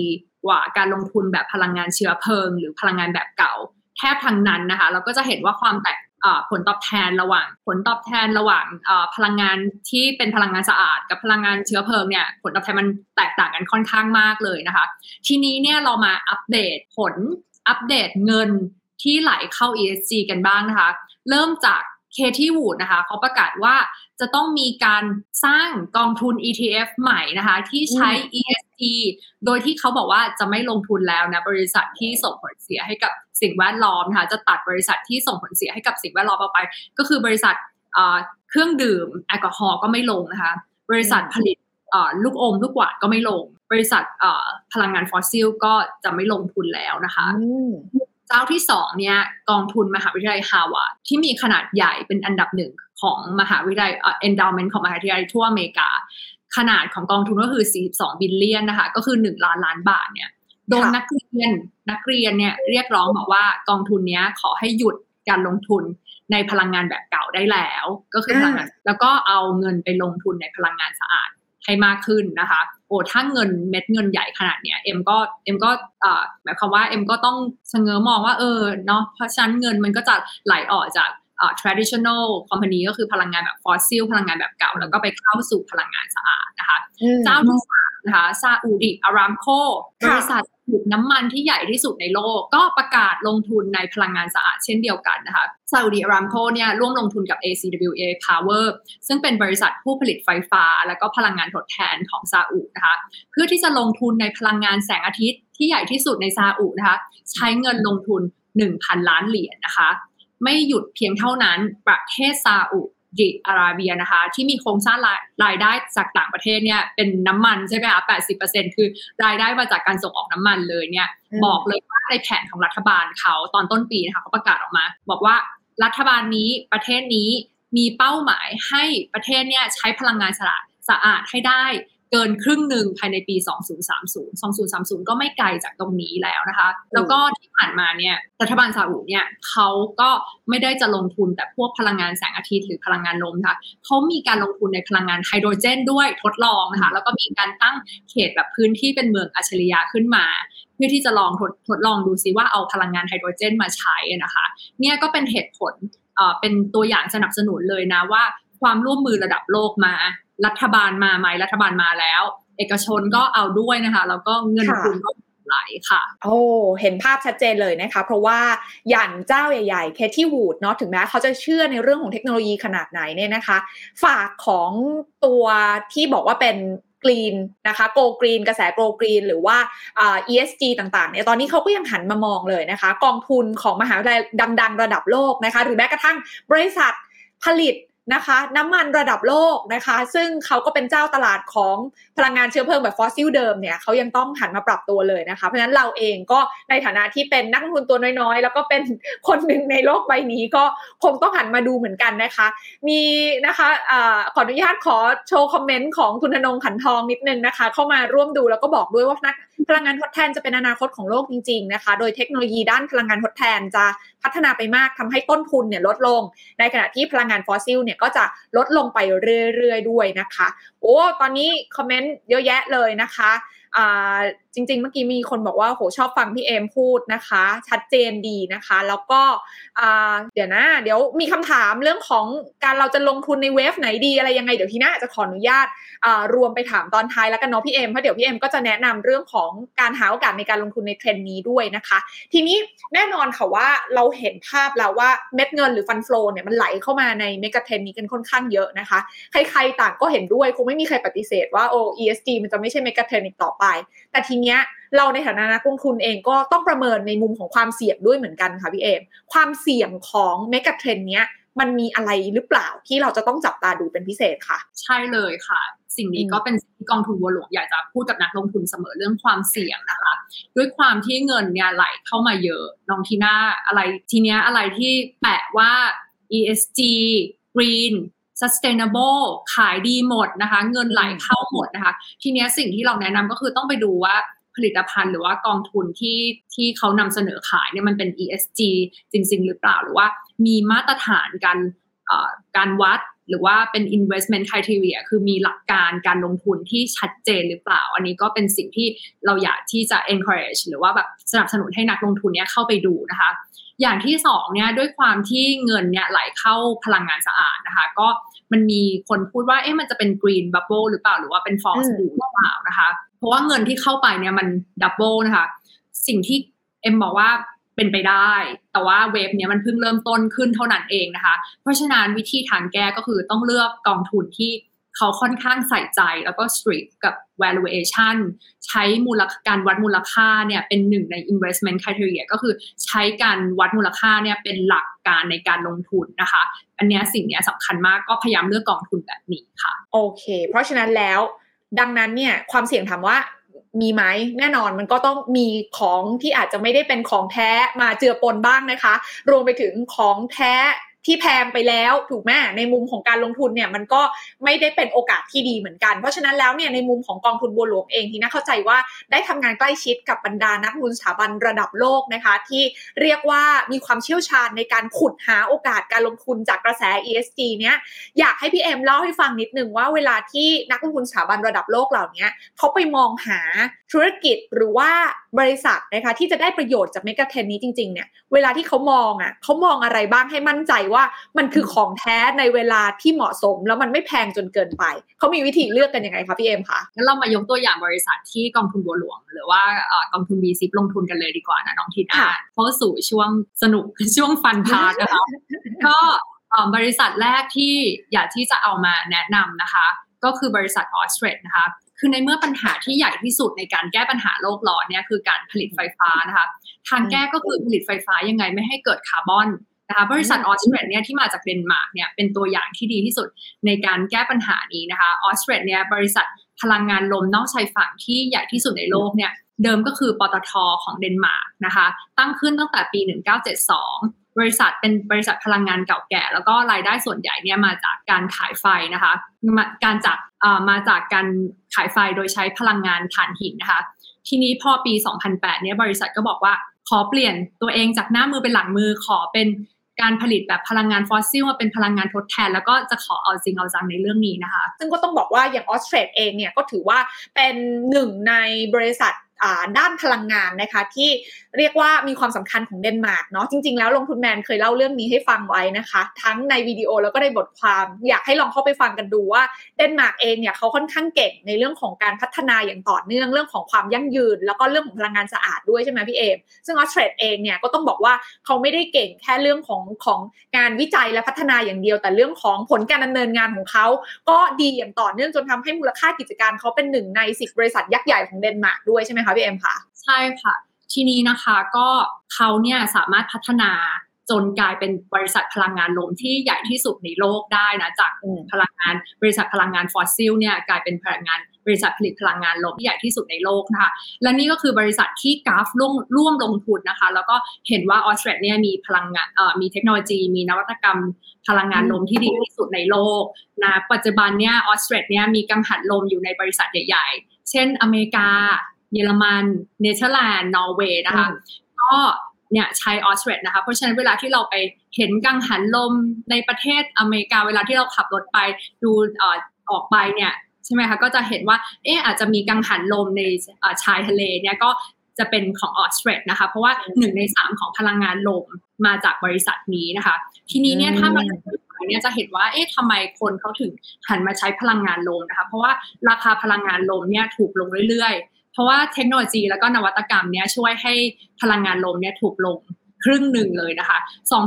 กว่าการลงทุนแบบพลังงานเชื้อเพลิง หรือพลังงานแบบเก่าแทบทั้งนั้นนะคะ เราก็จะเห็นว่าความแตก ผลตอบแทนระหว่าง ผลตอบแทนระหว่างพลังงานที่เป็นพลังงานสะอาด กับพลังงานเชื้อเพลิงเนี่ยผลตอบแทนมันแตกต่างกันค่อนข้างมากเลยนะคะ ทีนี้เนี่ยเรามาอัปเดตผลอัปเดตเงินที่ไหลเข้า ESG กันบ้างนะคะ เริ่มจาก เคที่วูดนะคะเขาประกาศว่าจะต้องมีการสร้างกองทุน ETF ใหม่นะคะ ที่ใช้ ESG โดยที่เขาบอกว่าจะไม่ลงทุนแล้วนะ บริษัทที่ส่งผลเสียให้กับสิ่งแวดล้อมนะคะจะตัดบริษัทที่ส่งผลเสียให้กับสิ่งแวดล้อมออกไป ก็คือบริษัทเครื่องดื่มแอลกอฮอล์ก็ไม่ลงนะคะ บริษัทผลิตลูกอมลูกหวานก็ไม่ลง บริษัทพลังงานฟอสซิลก็จะไม่ลงทุนแล้วนะคะ เจ้าที่สองเนี่ยกองทุนมหาวิทยาลัยฮาร์วาร์ดที่มีขนาดใหญ่เป็นอันดับหนึ่งของมหาวิทยาลัย endowment ของมหาวิทยาลัยทั่วอเมริกา ขนาดของกองทุนก็คือ 42 billion นะคะ ก็คือ 1 ล้านล้านบาทเนี่ยโดนนักเรียนนักเรียนเนี่ยเรียกร้องบอกว่ากองทุนนี้ขอให้หยุดการลงทุนในพลังงานแบบเก่าได้แล้ว ก็คือพลังงานแล้วก็เอาเงินไปลงทุนในพลังงานสะอาด ให้มากขึ้นนะคะโอ้ถ้าเงินเม็ดเงินใหญ่ขนาดเนี้ยเอ็มก็เอ็มก็หมายความว่าเอ็มก็ต้องเสงอมองว่าเออเนาะเพราะฉะนั้นเงินมันก็จะไหลออกจาก traditional company ก็คือพลังงานแบบฟอสซิลพลังงานแบบเก่า แล้วก็ไปเข้าสู่พลังงานสะอาดนะคะ เจ้าที่สามนะคะ Saudi Aramco บริษัท ผลิตน้ำมันที่ใหญ่ที่สุดในโลก ก็ประกาศลงทุนในพลังงานสะอาดเช่นเดียวกันนะคะซาอุดิอารามโคเนี่ยร่วมลงทุนกับ ACWA Power ซึ่งเป็นบริษัทผู้ผลิตไฟฟ้า และก็พลังงานทดแทนของซาอุนะคะเพื่อที่จะลงทุนในพลังงานแสงอาทิตย์ที่ใหญ่ที่สุดในซาอุนะคะใช้เงินลงทุน 1,000 ล้านเหรียญนนะคะ ไม่หยุดเพียงเท่านั้นประเทศซาอุ ดิอาระเบียนะคะ ที่มีโครงสร้างรายได้จากต่างประเทศเนี่ยเป็นน้ำมันใช่ไหมคะแปดสิบเปอร์เซ็นคือรายได้มาจากการส่งออกน้ำมันเลยเนี่ย บอกเลยว่าในแผนของรัฐบาลเขาตอนต้นปีนะคะเขาประกาศออกมา บอกว่ารัฐบาลนี้ประเทศนี้มีเป้าหมายให้ประเทศเนี่ยใช้พลังงานสะอาดสะอาดให้ได้ เกินครึ่งหนึ่งภายในปี 2030 2030 ก็ไม่ไกลจากตรงนี้แล้วนะคะ แล้วก็ที่ผ่านมาเนี่ยรัฐบาลซาอุเนี่ยเขาก็ไม่ได้จะลงทุนแต่พวกพลังงานแสงอาทิตย์หรือพลังงานลมค่ะเขามีการลงทุนในพลังงานไฮโดรเจนด้วยทดลองนะคะแล้วก็มีการตั้งเขตแบบพื้นที่เป็นเมืองอัจฉริยะขึ้นมาเพื่อที่จะลองทดทดลองดูซิว่าเอาพลังงานไฮโดรเจนมาใช้นะคะเนี่ยก็เป็นเหตุผลเป็นตัวอย่างสนับสนุนเลยนะว่า ความร่วมมือระดับโลกมา รัฐบาลมาไหมรัฐบาลมาแล้ว เอกชนก็เอาด้วยนะคะแล้วก็เงินทุนก็ไหลค่ะโอ้เห็นภาพชัดเจนเลยนะคะ เพราะว่าอย่างเจ้าใหญ่ๆ Cathie Wood เนาะถึงแม้เขาจะเชื่อในเรื่องของเทคโนโลยีขนาดไหนเนี่ยนะคะ ฝั่งของตัวที่บอกว่าเป็น green นะคะ go green กระแส go green หรือว่า ESG ต่างๆเนี่ยตอนนี้เขาก็ยังหันมามองเลยนะคะ กองทุนของมหาวิทยาลัยดัง ๆ ระดับโลกนะคะ หรือแม้กระทั่งบริษัทผลิต นะคะน้ำมันระดับโลกนะคะ ซึ่งเขาก็เป็นเจ้าตลาดของพลังงานเชื้อเพลิงแบบฟอสซิลเดิมเนี่ยเขายังต้องหันมาปรับตัวเลยนะคะ เพราะฉะนั้นเราเองก็ในฐานะที่เป็นนักลงทุนตัวน้อยๆ แล้วก็เป็นคนหนึ่งในโลกใบนี้ก็คงต้องหันมาดูเหมือนกันนะคะ มีนะคะอะขออนุญาตขอโชว์คอมเมนต์ของคุณธนงขันทองนิดนึงนะคะ เข้ามาร่วมดูแล้วก็บอกด้วยว่านักพลังงานทดแทนจะเป็นอนาคตของโลกจริงๆนะคะ โดยเทคโนโลยีด้านพลังงานทดแทนจะพัฒนาไปมากทำให้ต้นทุนเนี่ยลดลง ในขณะที่พลังงานฟอสซิลเนี่ยก็จะลดลงไปเรื่อยๆด้วยนะคะ โอ้ ตอนนี้คอมเมนต์เยอะแยะเลยนะคะจริง ๆ เมื่อกี้มีคนบอกว่าโหชอบฟังพี่เอมพูดนะคะ ชัดเจนดีนะคะ แล้วก็เดี๋ยวนะ เดี๋ยวมีคำถามเรื่องของการเราจะลงทุนใน wave ไหนดีอะไรยังไงเดี๋ยวทีน้าจะขออนุญาตรวมไปถามตอนท้ายแล้วกันเนาะพี่เอมเพราะเดี๋ยวพี่เอมก็จะแนะนำเรื่องของการหาโอกาสในการลงทุนในเทรนด์นี้ด้วยนะคะ ทีนี้แน่นอนค่ะว่าเราเห็นภาพแล้วว่าเม็ดเงินหรือ fund flow เนี่ยมันไหลเข้ามาใน megatrend นี้กันค่อนข้างเยอะนะคะ ใครๆต่างก็เห็นด้วยคงไม่มีใครปฏิเสธว่าโอ้ ESG มันจะไม่ใช่เมกะเทรนอีกต่อไป แต่ทีเนี้ยเราในฐานะนักลงทุนเองก็ต้องประเมินในมุมของความเสี่ยงด้วยเหมือนกันค่ะพี่เอมความเสี่ยงของเมกะเทรนเนี้ยมันมีอะไรหรือเปล่าที่เราจะต้องจับตาดูเป็นพิเศษค่ะ ใช่เลยค่ะ สิ่งนี้ก็เป็นสิ่งที่กองทุนวัวหลวงอยากจะพูดกับนักลงทุนเสมอเรื่องความเสี่ยงนะคะ ด้วยความที่เงินเนี่ยไหลเข้ามาเยอะน้องทีน่าอะไรทีเนี้ยอะไรที่แปะว่า ESG Green sustainable ขายดีหมดนะคะ เงินไหลเข้าหมดนะคะ ทีนี้สิ่งที่เราแนะนำก็คือต้องไปดูว่าผลิตภัณฑ์หรือว่ากองทุนที่ที่เขานำเสนอขายเนี่ยมันเป็น ESG จริง ๆ หรือเปล่าหรือว่ามีมาตรฐานการการวัดหรือว่าเป็น investment criteria คือมีหลักการการลงทุนที่ชัดเจนหรือเปล่า อันนี้ก็เป็นสิ่งที่เราอยากที่จะ encourage หรือว่าแบบสนับสนุนให้นักลงทุนเนี้ยเข้าไปดูนะคะ อย่างที่สองเนี่ยด้วยความที่เงินเนี่ยไหลเข้าพลังงานสะอาดนะคะ ก็มันมีคนพูดว่าเอ๊ะมันจะเป็น green bubble หรือเปล่าหรือว่าเป็น false b u l หรือเปล่านะคะ เพราะว่าเงินที่เข้าไปเนี่ยมัน double นะคะ สิ่งที่เอ็มบอกว่าเป็นไปได้ แต่ว่าเวฟเนี้ยมันเพิ่งเริ่มต้นขึ้นเท่านั้นเองนะคะ เพราะฉะนั้นวิธีทางแก้ก็คือต้องเลือกกองทุนที่ เขาค่อนข้างใส่ใจแล้วก็ strict กับ valuation ใช้มูลการวัดมูลค่าเนี่ยเป็นหนึ่งใน investment criteria ก็คือใช้การวัดมูลค่าเนี่ยเป็นหลักการในการลงทุนนะคะ อันนี้สิ่งนี้สำคัญมากก็พยายามเลือกกองทุนแบบนี้ค่ะ โอเค เพราะฉะนั้นแล้วดังนั้นเนี่ยความเสี่ยงถามว่ามีไหมแน่นอนมันก็ต้องมีของที่อาจจะไม่ได้เป็นของแท้มาเจือปนบ้างนะคะ รวมไปถึงของแท้ ที่แพงไปแล้วถูกไหมในมุมของการลงทุนเนี่ยมันก็ไม่ได้เป็นโอกาสที่ดีเหมือนกัน เพราะฉะนั้นแล้วเนี่ยในมุมของกองทุนบัวหลวงเองที่น่าเข้าใจว่าได้ทำงานใกล้ชิดกับบรรดานักลงทุนสถาบันระดับโลกนะคะ ที่เรียกว่ามีความเชี่ยวชาญในการขุดหาโอกาสการลงทุนจากกระแส ESG เนี่ยอยากให้พี่เอ็มเล่าให้ฟังนิดนึงว่าเวลาที่นักลงทุนสถาบันระดับโลกเหล่านี้เขาไปมองหา ธุรกิจหรือว่าบริษัทนะคะที่จะได้ประโยชน์จากเมกะเทรนนี้จริงๆเนี่ยเวลาที่เขามองอะเขามองอะไรบ้างให้มั่นใจว่ามันคือของแท้ในเวลาที่เหมาะสม แล้วมันไม่แพงจนเกินไป เขามีวิธีเลือกกันยังไงคะพี่เอ็มคะงั้นเรามายกตัวอย่างบริษัทที่กองทุนบัวหลวง หรือว่ากองทุน B-SIP ลงทุนกันเลยดีกว่านะน้องทิน่าเพราะสู่ช่วงสนุกช่วง fun part นะคะก็บริษัทแรกที่อยากที่จะเอามาแนะนำนะคะ ก็คือบริษัทออสเตรดนะคะ คือในเมื่อปัญหาที่ใหญ่ที่สุดในการแก้ปัญหาโลกร้อนเนี่ยคือการผลิตไฟฟ้านะคะ ทางแก้ก็คือผลิตไฟฟ้ายังไงไม่ให้เกิดคาร์บอนนะคะบริษัทออสเตรเลียเนี่ยที่มาจากเดนมาร์กเนี่ยเป็นตัวอย่างที่ดีที่สุดในการแก้ปัญหานี้นะคะออสเตรเลียบริษัทพลังงานลมนอกชายฝั่งที่ใหญ่ที่สุดในโลกเนี่ยเดิมก็คือปตทของเดนมาร์กนะคะ ตั้งขึ้นตั้งแต่ปี 1972 บริษัทเป็นบริษัทพลังงานเก่าแก่ แล้วก็รายได้ส่วนใหญ่เนี่ยมาจากการขายไฟนะคะมาการจากมาจากการขายไฟโดยใช้พลังงานถ่านหินนะคะ ทีนี้พอปี 2008 เนี่ยบริษัทก็บอกว่าขอเปลี่ยนตัวเองจากหน้ามือเป็นหลังมือขอเป็นการผลิตแบบพลังงานฟอสซิลมาเป็นพลังงานทดแทน แล้วก็จะขอเอาจริงเอาจังในเรื่องนี้นะคะ ซึ่งก็ต้องบอกว่าอย่างออสเตรเลียเองเนี่ยก็ถือว่าเป็นหนึ่งในบริษัท ด้านพลังงานนะคะ ที่เรียกว่ามีความสำคัญของเดนมาร์กเนาะจริง ๆ แล้วลงทุนแมนเคยเล่าเรื่องนี้ให้ฟังไว้นะคะ ทั้งในวิดีโอแล้วก็ในบทความอยากให้ลองเข้าไปฟังกันดูว่าเดนมาร์กเองเนี่ยเขาค่อนข้างเก่งในเรื่องของการพัฒนาอย่างต่อเนื่องเรื่องของความยั่งยืน แล้วก็เรื่องของพลังงานสะอาดด้วยใช่ไหมพี่เอมซึ่งออสเตรเลียเองเนี่ยก็ต้องบอกว่าเขาไม่ได้เก่งแค่เรื่องของของงานวิจัยและพัฒนาอย่างเดียว แต่เรื่องของผลการดำเนินงานของเขาก็ดีอย่างต่อเนื่องจนทำให้มูลค่ากิจการเขาเป็นหนึ่งในสิบบริษัทยักษ์ใหญ่ของเดนมาร์กด้วยใช่ไหมคะพี่เอมคะใช่ค่ะ ทีนี้นะคะก็เขาเนี่ยสามารถพัฒนาจนกลายเป็นบริษัทพลังงานลมที่ใหญ่ที่สุดในโลกได้นะจากพลังงานบริษัทพลังงานฟอสซิลเนี่ยกลายเป็นพลังงานบริษัทผลิตพลังงานลมที่ใหญ่ที่สุดในโลกนะคะและนี่ก็คือบริษัทที่กราฟร่วมร่วมลงทุนนะคะ แล้วก็เห็นว่าออสเตรเลียมีพลังงานมีเทคโนโลยี มีนวัตกรรมพลังงานลมที่ดีที่สุดในโลกนะปัจจุบันเนี่ยออสเตรเลียมีกังหันลมอยู่ในบริษัทใหญ่ ๆ เช่นอเมริกา เยอรมันเนเธอร์แลนด์นอร์เวย์นะคะก็เนี่ยใช้ออสเตรเลียนะคะ เพราะฉะนั้นเวลาที่เราไปเห็นกังหันลมในประเทศอเมริกาเวลาที่เราขับรถไปดูออกไปเนี่ยใช่ไหมคะก็จะเห็นว่าเอออาจจะมีกังหันลมในชายทะเลเนี่ยก็จะเป็นของออสเตรเลียนะคะ เพราะว่าหนึ่งในสามของพลังงานลมมาจากบริษัทนี้นะคะ ทีนี้เนี่ยถ้ามันเนี่ยจะเห็นว่าเอ๊ะทำไมคนเขาถึงหันมาใช้พลังงานลมนะคะ เพราะว่าราคาพลังงานลมเนี่ยถูกลงเรื่อย เพราะว่าเทคโนโลยีแล้วก็นวัตกรรมเนี้ยช่วยให้พลังงานลมเนี่ยถูกลงครึ่งหนึ่งเลยนะคะ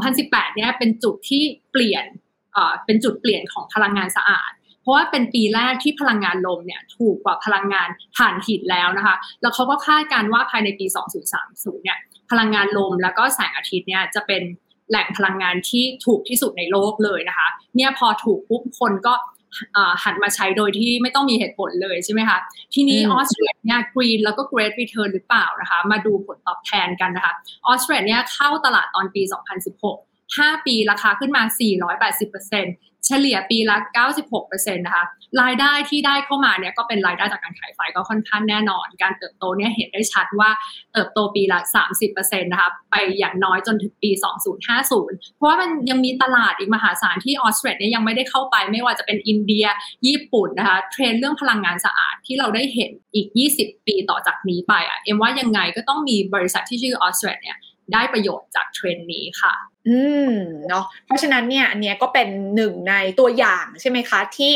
2018 เนี่ยเป็นจุดที่เปลี่ยนเอ่อเป็นจุดเปลี่ยนของพลังงานสะอาด เพราะว่าเป็นปีแรกที่พลังงานลมเนี่ยถูกกว่าพลังงานถ่านหินแล้วนะคะ แล้วเขาก็คาดการว่าภายในปี 2030 เนี่ยพลังงานลมแล้วก็แสงอาทิตย์เนี่ยจะเป็นแหล่งพลังงานที่ถูกที่สุดในโลกเลยนะคะ เนี่ยพอถูกปุ๊บคนก็ หันมาใช้โดยที่ไม่ต้องมีเหตุผลเลยใช่ไหมคะ ทีนี้ออสเตรเลียเนี่ยกรีนแล้วก็เกรดรีเทิร์นหรือเปล่านะคะ มาดูผลตอบแทนกันนะคะออสเตรเลียเนี่ยเข้าตลาดตอนปี 2016 5 ปีราคาขึ้นมา 480% เฉลี่ยปีละ 96%นะคะรายได้ที่ได้เข้ามาเนี่ยก็เป็นรายได้จากการขายไฟก็ค่อนข้างแน่นอน การเติบโตเนี่ยเห็นได้ชัดว่าเติบโตปีละ 30%นะคะไปอย่างน้อยจนถึงปี 2050 เพราะว่ามันยังมีตลาดอีกมหาศาลที่ออสเตรเลียเนี่ยยังไม่ได้เข้าไป ไม่ว่าจะเป็นอินเดียญี่ปุ่นนะคะเทรนเรื่องพลังงานสะอาดที่เราได้เห็นอีก 20 ปีต่อจากนี้ไปอะเอ็มว่ายังไงก็ต้องมีบริษัทที่ชื่อออสเตรเลียได้ประโยชน์จากเทรนนี้ค่ะ อืมเนาะเพราะฉะนั้นเนี่ยอันเนี้ยก็เป็นหนึ่งในตัวอย่างใช่ไหมคะที่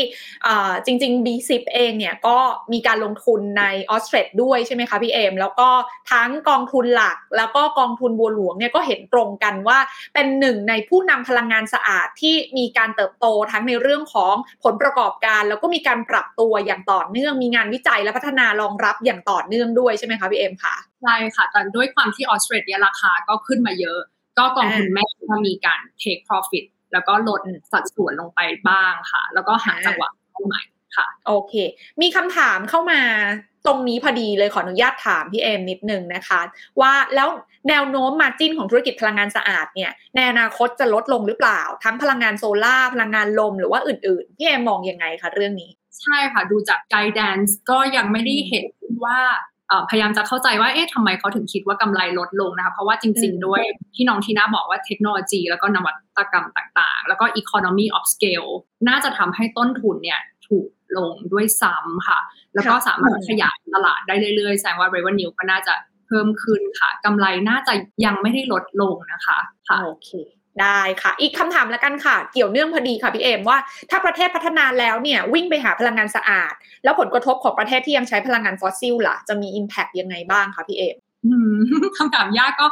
จริง ๆ B10 เองเนี่ยก็มีการลงทุนในออสเตรเลียด้วยใช่ไหมคะพี่เอมแล้วก็ทั้งกองทุนหลักแล้วก็กองทุนบัวหลวงเนี่ยก็เห็นตรงกันว่าเป็นหนึ่งในผู้นำพลังงานสะอาดที่มีการเติบโตทั้งในเรื่องของผลประกอบการ แล้วก็มีการปรับตัวอย่างต่อเนื่อง มีงานวิจัยและพัฒนารองรับอย่างต่อเนื่องด้วยใช่ไหมคะพี่เอมคะใช่ค่ะแต่ด้วยความที่ออสเตรเลียราคาก็ขึ้นมาเยอะ ก็กองทุนแม่ก็มีการ take profit แล้วก็ลดสัดส่วนลงไปบ้างค่ะ แล้วก็หาจังหวะเข้าใหม่ค่ะ โอเค มีคำถามเข้ามาตรงนี้พอดีเลยขออนุญาตถามพี่เอมนิดนึงนะคะ ว่าแล้วแนวโน้มมาจิ้นของธุรกิจพลังงานสะอาดเนี่ยในอนาคตจะลดลงหรือเปล่า ทั้งพลังงานโซลา่าพลังงานลมหรือว่าอื่นๆ พี่เอมมองยังไงคะเรื่องนี้ ใช่ค่ะ ดูจากไกด์แดนซ์ก็ยังไม่ได้เห็นว่า พยายามจะเข้าใจว่าเอ๊ะทำไมเขาถึงคิดว่ากำไรลดลงนะคะเพราะว่าจริง ๆ ด้วยที่น้องทีน่าบอกว่าเทคโนโลยี แล้วก็นวัตกรรมต่างๆ แล้วก็ economy of scale น่าจะทำให้ต้นทุนเนี่ยถูกลงด้วยซ้ำค่ะ แล้วก็สามารถขยายตลาดได้เรื่อยๆแสดงว่า revenue ก็น่าจะเพิ่มขึ้นค่ะกำไรน่าจะยังไม่ได้ลดลงนะคะ ค่ะโอเค ได้ค่ะ อีกคำถามละกันค่ะ เกี่ยวเนื่องพอดีค่ะพี่เอมว่า ถ้าประเทศพัฒนาแล้วเนี่ยวิ่งไปหาพลังงานสะอาด แล้วผลกระทบของประเทศที่ยังใช้พลังงานฟอสซิลล่ะ จะมี Impact ยังไงบ้างคะพี่เอมคำถามยากก็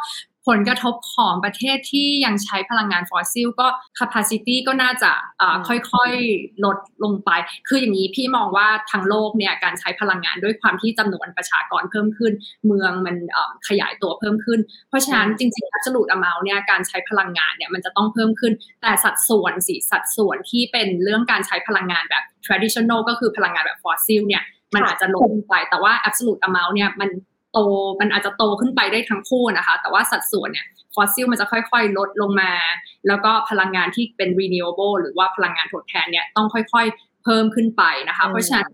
ผลกระทบของประเทศที่ยังใช้พลังงานฟอสซิลก็ capacity ก็น่าจะค่อยๆ ลดลงไป คืออย่างนี้พี่มองว่าทั้งโลกเนี่ยการใช้พลังงานด้วยความที่จำนวนประชากรเพิ่มขึ้น เมืองมันขยายตัวเพิ่มขึ้น เพราะฉะนั้นจริงๆ absolute amount เนี่ยการใช้พลังงานเนี่ยมันจะต้องเพิ่มขึ้น แต่สัดส่วนสิสัดส่วนที่เป็นเรื่องการใช้พลังงานแบบ traditional ก็คือพลังงานแบบฟอสซิลเนี่ยมันอาจจะลดลงไปแต่ว่า absolute amount เนี่ยมัน โตมันอาจจะโตขึ้นไปได้ทั้งคู่นะคะ แต่ว่าสัดส่วนเนี่ยฟอสซิลมันจะค่อยๆ ลดลงมา แล้วก็พลังงานที่เป็น renewable หรือว่าพลังงานทดแทนเนี่ยต้องค่อยๆ เพิ่มขึ้นไปนะคะ เพราะฉะนั้น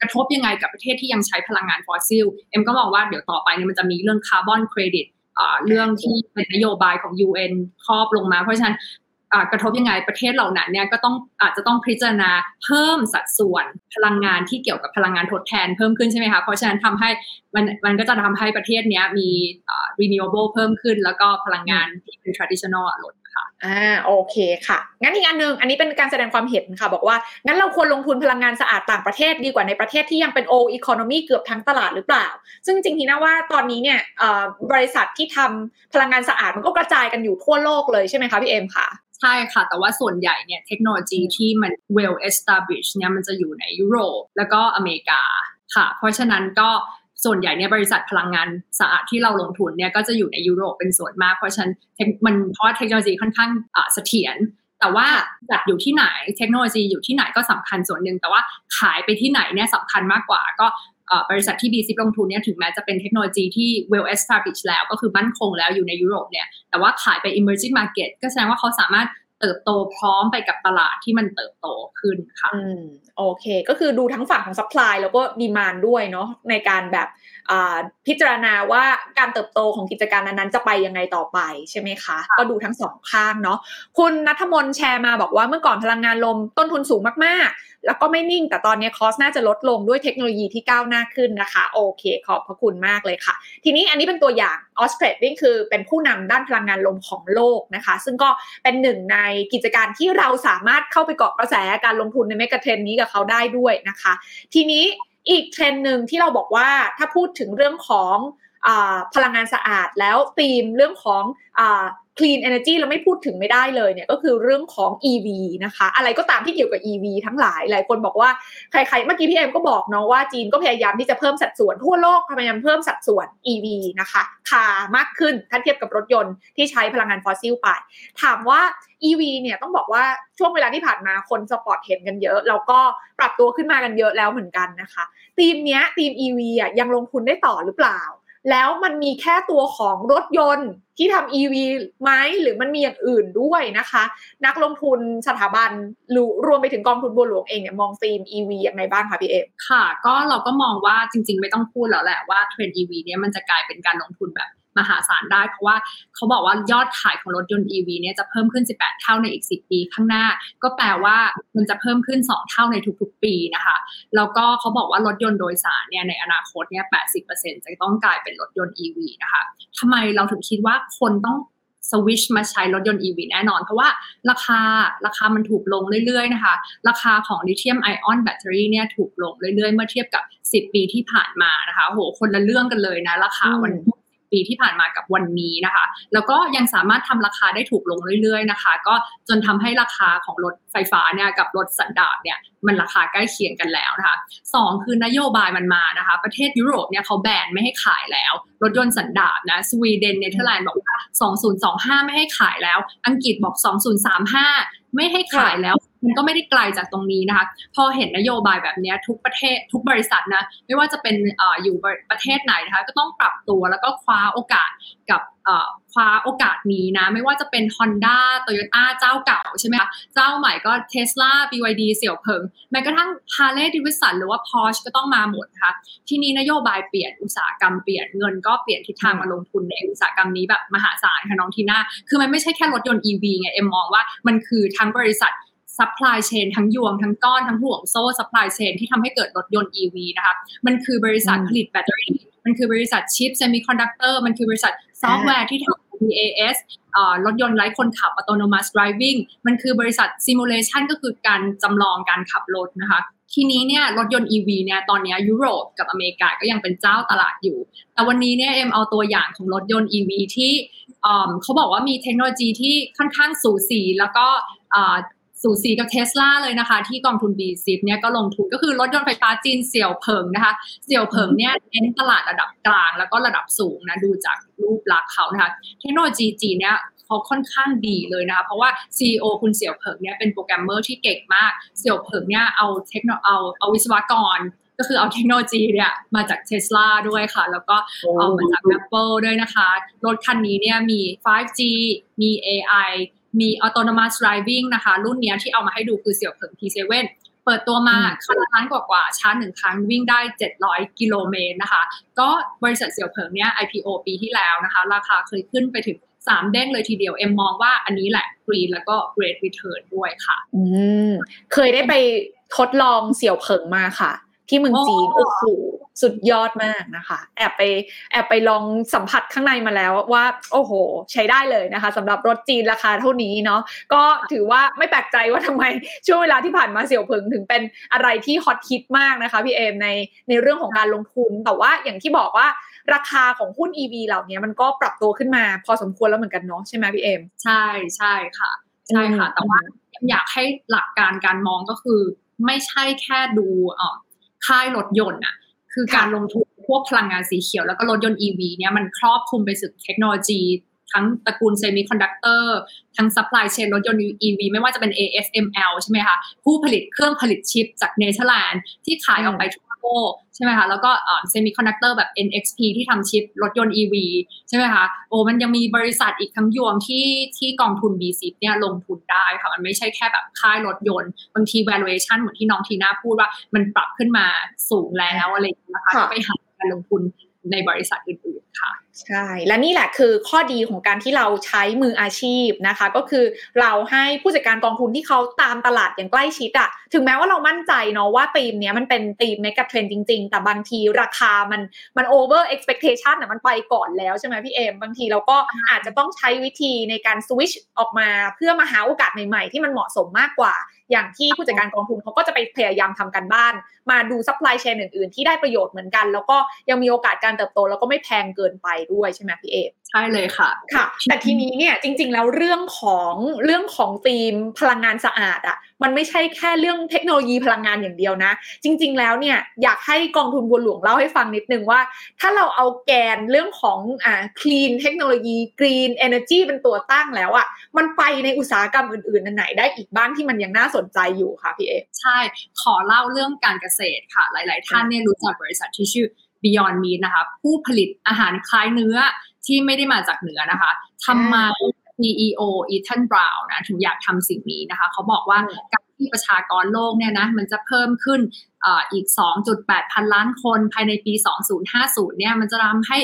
กระทบยังไงกับประเทศที่ยังใช้พลังงานฟอสซิล เอ็มก็มองว่าเดี๋ยวต่อไปเนี่ยมันจะมีเรื่องคาร์บอนเครดิตเรื่องที่เป็นนโยบายของ UN ครอบลงมา เพราะฉะนั้น กระทบยังไงประเทศเหล่านั้นเนี่ยก็ต้องอาจจะต้องพิจารณาเพิ่มสัดส่วนพลังงานที่เกี่ยวกับพลังงานทดแทนเพิ่มขึ้นใช่ไหมคะเพราะฉะนั้นทำให้มันมันก็จะทำให้ประเทศเนี้ยมี renewable เพิ่มขึ้น แล้วก็พลังงานที่เป็น traditional ลดค่ะอ่าโอเคค่ะ งั้นอีกอันหนึ่งอันนี้เป็นการแสดงความเห็นค่ะ บอกว่า งั้นเราควรลงทุนพลังงานสะอาดต่างประเทศดีกว่าในประเทศที่ยังเป็น old economy เกือบทั้งตลาดหรือเปล่า ซึ่งจริงทีนะว่าตอนนี้เนี่ยบริษัทที่ทำพลังงานสะอาดมันก็กระจายกันอยู่ทั่วโลกเลยใช่ไหมคะพี่เอ็มค่ะ ใช่ค่ะ แต่ว่าส่วนใหญ่เนี่ยเทคโนโลยีที่มัน well established เนี่ยมันจะอยู่ในยุโรปแล้วก็อเมริกาค่ะ เพราะฉะนั้นก็ส่วนใหญ่เนี่ยบริษัทพลังงานสะอาดที่เราลงทุนเนี่ยก็จะอยู่ในยุโรปเป็นส่วนมาก เพราะฉะนั้นมันเพราะเทคโนโลยีค่อนข้างเสถียรแต่ว่าจัดอยู่ที่ไหนเทคโนโลยีอยู่ที่ไหนก็สำคัญส่วนหนึ่งแต่ว่าขายไปที่ไหนเนี่ยสำคัญมากกว่า ก็ บริษัทที่บีซิปลงทุนเนี่ยถึงแม้จะเป็นเทคโนโลยีที่ well established แล้วก็คือมั่นคงแล้วอยู่ในยุโรปเนี่ยแต่ว่าขายไป emerging market ก็แสดงว่าเขาสามารถเติบโตพร้อมไปกับตลาดที่มันเติบโตขึ้นค่ะอืมโอเค ก็คือดูทั้งฝั่งของ supply แล้วก็ดีมานด้วยเนาะในการแบบ พิจารณาว่าการเติบโตของกิจการนั้นๆจะไปยังไงต่อไปใช่ไหมคะ ก็ดูทั้งสองข้างเนาะคุณนัทมนแชร์มาบอกว่าเมื่อก่อนพลังงานลมต้นทุนสูงมากๆ แล้วก็ไม่นิ่ง แต่ตอนนี้คอสน่าจะลดลงด้วยเทคโนโลยีที่ก้าวหน้าขึ้นนะคะ โอเค ขอบพระคุณมากเลยค่ะ ทีนี้อันนี้เป็นตัวอย่างออสเตรนี่คือเป็นผู้นำด้านพลังงานลมของโลกนะคะ ซึ่งก็เป็นหนึ่งในกิจการที่เราสามารถเข้าไปเกาะกระแสการลงทุนในเมกะเทรนนี้กับเขาได้ด้วยนะคะ ทีนี้ อีกเทรนหนึ่งที่เราบอกว่าถ้าพูดถึงเรื่องของอพลังงานสะอาดแล้วธีมเรื่องของอ clean energy เราไม่พูดถึงไม่ได้เลยเนี่ยก็คือเรื่องของ EV นะคะ อะไรก็ตามที่เกี่ยวกับ EV ทั้งหลายหลายคนบอกว่าใครๆ เมื่อกี้พี่เอ็มก็บอกเนาะว่าจีนก็พยายามที่จะเพิ่มสัดส่วนทั่วโลกพยายามเพิ่มสัดส่วน EV นะคะคามากขึ้นถ้าเทียบกับรถยนต์ที่ใช้พลังงานฟอสซิลไป ถามว่า EV เนี่ยต้องบอกว่าช่วงเวลาที่ผ่านมาคน spot เห็นกันเยอะ แล้วก็ปรับตัวขึ้นมากันเยอะแล้วเหมือนกันนะคะทีมเนี้ยทีม EV อะยังลงทุนได้ต่อหรือเปล่า แล้วมันมีแค่ตัวของรถยนต์ที่ทำ EV ไหมหรือมันมีอย่างอื่นด้วยนะคะ นักลงทุนสถาบันรวมไปถึงกองทุนบัวหลวงเองเนี่ยมองธีม EV ยังไงบ้างคะพี่เอค่ะ ก็เราก็มองว่าจริง ๆ ไม่ต้องพูดแล้วแหละว่าเทรนด์ EV เนี่ยมันจะกลายเป็นการลงทุนแบบ มหาศาลได้ เพราะว่าเขาบอกว่ายอดขายของรถยนต์ EV เนี่ยจะเพิ่มขึ้น 18 เท่าในอีก 10 ปีข้างหน้า ก็แปลว่ามันจะเพิ่มขึ้น 2 เท่าในทุกๆ ปีนะคะแล้วก็เขาบอกว่ารถยนต์โดยสารเนี่ยในอนาคตเนี่ย 80%จะต้องกลายเป็นรถยนต์ EV นะคะทำไมเราถึงคิดว่าคนต้องสวิชมาใช้รถยนต์ EV แน่นอน เพราะว่าราคาราคามันถูกลงเรื่อยๆนะคะ ราคาของลิเธียมไอออนแบตเตอรี่เนี่ยถูกลงเรื่อยๆ เมื่อเทียบกับ 10 ปีที่ผ่านมานะคะโหคนละเรื่องกันเลยนะ ราคาวัน ปีที่ผ่านมากับวันนี้นะคะ แล้วก็ยังสามารถทำราคาได้ถูกลงเรื่อยๆนะคะ ก็จนทำให้ราคาของรถ ไฟฟ้าเนี่ยกับรถสันดาปเนี่ยมันราคาใกล้เคียงกันแล้วนะคะสองคือนโยบายมันมานะคะ ประเทศยุโรปเนี่ยเขาแบนไม่ให้ขายแล้ว รถยนต์สันดาปนะสวีเดนเนเธอร์แลนด์บอกว่า 2025 ไม่ให้ขายแล้ว อังกฤษบอก 2035 ไม่ให้ขายแล้วมันก็ไม่ได้ไกลจากตรงนี้นะคะ พอเห็นนโยบายแบบนี้ทุกประเทศทุกบริษัทนะ ไม่ว่าจะเป็นออยู่ประเทศไหนนะคะ ก็ต้องปรับตัวแล้วก็คว้าโอกาสกับ คว้าโอกาสนี้นะ ไม่ว่าจะเป็น Honda Toyota เจ้าเก่าใช่ไหมคะเจ้าใหม่ก็ Tesla BYD เสี่ยวเผิงแม้กระทั่ง Harley Davidson หรือว่า Porsche ก็ต้องมาหมดนะคะที่นี้นโยบายเปลี่ยนอุตสาหกรรมเปลี่ยนเงินก็เปลี่ยนทิศทางมาลงทุนในอุตสาหกรรมนี้แบบมหาศาลค่ะน้องทีน่าคือมันไม่ใช่แค่รถยนต์ EV ไงเอ็มมองว่ามันคือทั้งบริษัทซัพพลายเชนทั้งยวงทั้งก้อนทั้งห่วงโซ่ซัพพลายเชนที่ทำให้เกิดรถยนต์ EV นะคะมันคือบริษัทผลิตแบตเตอรี่ มันคือบริษัทชิปเซมิคอนดักเตอร์มันคือบริษัทซอฟต์แวร์ที่ทำ ADAS รถยนต์ไร้คนขับ autonomous driving มันคือบริษัท simulation ก็คือการจำลองการขับรถนะคะ ทีนี้เนี่ยรถยนต์ EV เนี่ยตอนนี้ยุโรปกับอเมริกาก็ยังเป็นเจ้าตลาดอยู่ แต่วันนี้เนี่ยเอ็มเอาตัวอย่างของรถยนต์ EV ที่เขาบอกว่ามีเทคโนโลยีที่ค่อนข้างสูสีแล้วก็ สูสีกับเทสลาเลยนะคะ ที่กองทุน b ซิเนี่ยก็ลงทุนก็คือรถยนต์ไฟฟ้าจีนเสี่ยวเผิงนะคะ เสี่ยวเผิงเนี่ยเน้นตลาดระดับกลางแล้วก็ระดับสูงนะดูจากรูปลักษณ์เขานะคะ เทคโนโลยีจีนเนี่ยเขาค่อนข้างดีเลยนะคะ เพราะว่า CEO คุณเสี่ยวเผิงเนี่ยเป็นโปรแกรมเมอร์ที่เก่งมาก เสี่ยวเผิงเนี่ยเอาเทคโนเอาเอาวิศวกรก็คือเอาเทคโนโลยีเนี่ยมาจากเทสลาด้วยค่ะ แล้วก็เอามาจาก Apple ด้วยนะคะ รถคันนี้เนี่ยมี 5G มี AI มี autonomous driving นะคะ รุ่นเนี้ยที่เอามาให้ดูคือเสี่ยวเผิง T7 เปิดตัวมาคันละล้านกว่าๆชาร์จหนึ่งครั้งวิ่งได้ 700 กิโลเมตรนะคะ ก็บริษัทเสี่ยวเผิงเนี่ย IPO ปีที่แล้วนะคะ ราคาเคยขึ้นไปถึง3เด้งเลยทีเดียว เอ็มมองว่าอันนี้แหละ green แล้วก็ great return ด้วยค่ะ อืม เคยได้ไปทดลองเสี่ยวเผิงมาค่ะ ที่เมืองจีนโอ้โอ้โหสุดยอดมากนะคะ แอบไปแอบไปลองสัมผัสข้างในมาแล้วว่า โอ้โห ใช้ได้เลยนะคะสำหรับรถจีนราคาเท่านี้เนาะก็ถือว่าไม่แปลกใจว่าทำไมช่วงเวลาที่ผ่านมาเสี่ยวเผิงถึงเป็นอะไรที่ฮอตฮิตมากนะคะพี่เอมในในเรื่องของการลงทุน แต่ว่าอย่างที่บอกว่าราคาของหุ้น EV เหล่านี้มันก็ปรับตัวขึ้นมา พอสมควรแล้วเหมือนกันเนาะใช่ไหมพี่เอมใช่ใช่ค่ะ ใช่ค่ะอืมแต่ว่าอยากให้หลักการการมองก็คือ ไม่ใช่แค่ดูเอ่อ ค่ายรถยนต์อะคือการลงทุนพวกพลังงานสีเขียวแล้วก็รถยนต์ EV เนี่ยมันครอบคลุมไปสึกเทคโนโลยีทั้งตระกูลเซมิคอนดักเตอร์ทั้งซัพพลายเชนรถยนต์ EV ไม่ว่าจะเป็น ASML ใช่ไหมคะ ผู้ผลิตเครื่องผลิตชิปจากเนเธอร์แลนด์ที่ขายออกไปทั่ว โลกใช่ไหมคะแล้วก็เซมิคอนดักเตอร์แบบ NXP ที่ทำชิปรถยนต์ EV ใช่ไหมคะโอ้มันยังมีบริษัทอีกทั้งยวงที่ที่กองทุน B10 เนี่ยลงทุนได้ค่ะมันไม่ใช่แค่แบบค่ายรถยนต์ บางที valuation เหมือนที่น้องทีน่าพูดว่ามันปรับขึ้นมาสูงแล้วอะไรอย่างเงี้ยนะคะค่ะก็ไปหาการลงทุนในบริษัทอื่นๆค่ะ ใช่ และนี่แหละคือข้อดีของการที่เราใช้มืออาชีพนะคะ ก็คือเราให้ผู้จัดการกองทุนที่เขาตามตลาดอย่างใกล้ชิดอะถึงแม้ว่าเรามั่นใจเนาะว่าธีมเนี้ยมันเป็นธีมในกับเทรนจริง ๆ แต่บางทีราคามันมัน over expectation อะมันไปก่อนแล้วใช่ไหมพี่เอม บางทีเราก็อาจจะต้องใช้วิธีในการ switch ออกมาเพื่อมาหาโอกาสใหม่ๆ ที่มันเหมาะสมมากกว่า อย่างที่ผู้จัดการกองทุนเขาก็จะไปพยายามทำกันบ้าน มาดู supply chain อื่น ๆ ที่ได้ประโยชน์เหมือนกัน แล้วก็ยังมีโอกาสการเติบโต แล้วก็ไม่แพงเกินไปด้วยใช่ไหมพี่เอมใช่เลยค่ะค่ะ แต่ทีนี้เนี่ยจริง ๆ แล้วเรื่องของเรื่องของธีมพลังงานสะอาดอะมันไม่ใช่แค่เรื่องเทคโนโลยีพลังงานอย่างเดียวนะ จริง ๆ แล้วเนี่ยอยากให้กองทุนบัวหลวงเล่าให้ฟังนิดนึงว่า ถ้าเราเอาแกนเรื่องของอ่า clean เทคโนโลยี green energy เป็นตัวตั้งแล้วอะมันไปในอุตสาหกรรมอื่นๆอันไหนได้อีกบ้างที่มันยังน่าสนใจอยู่ค่ะพี่เอใช่ขอเล่าเรื่องการเกษตรค่ะ หลาย ๆ ท่านเนี่ยรู้จักบริษัทที่ชื่อ Beyond Meat นะคะ ผู้ผลิตอาหารคล้ายเนื้อที่ไม่ได้มาจากเนื้อนะคะทำไม CEO Ethan Brown นะถึงอยากทำสิ่งนี้นะคะ เขาบอกว่าอืมการที่ประชากรโลกเนี่ยนะมันจะเพิ่มขึ้นอ่าอีก 2.8 พันล้านคนภายในปี 2050 เนี่ยมันจะทำให้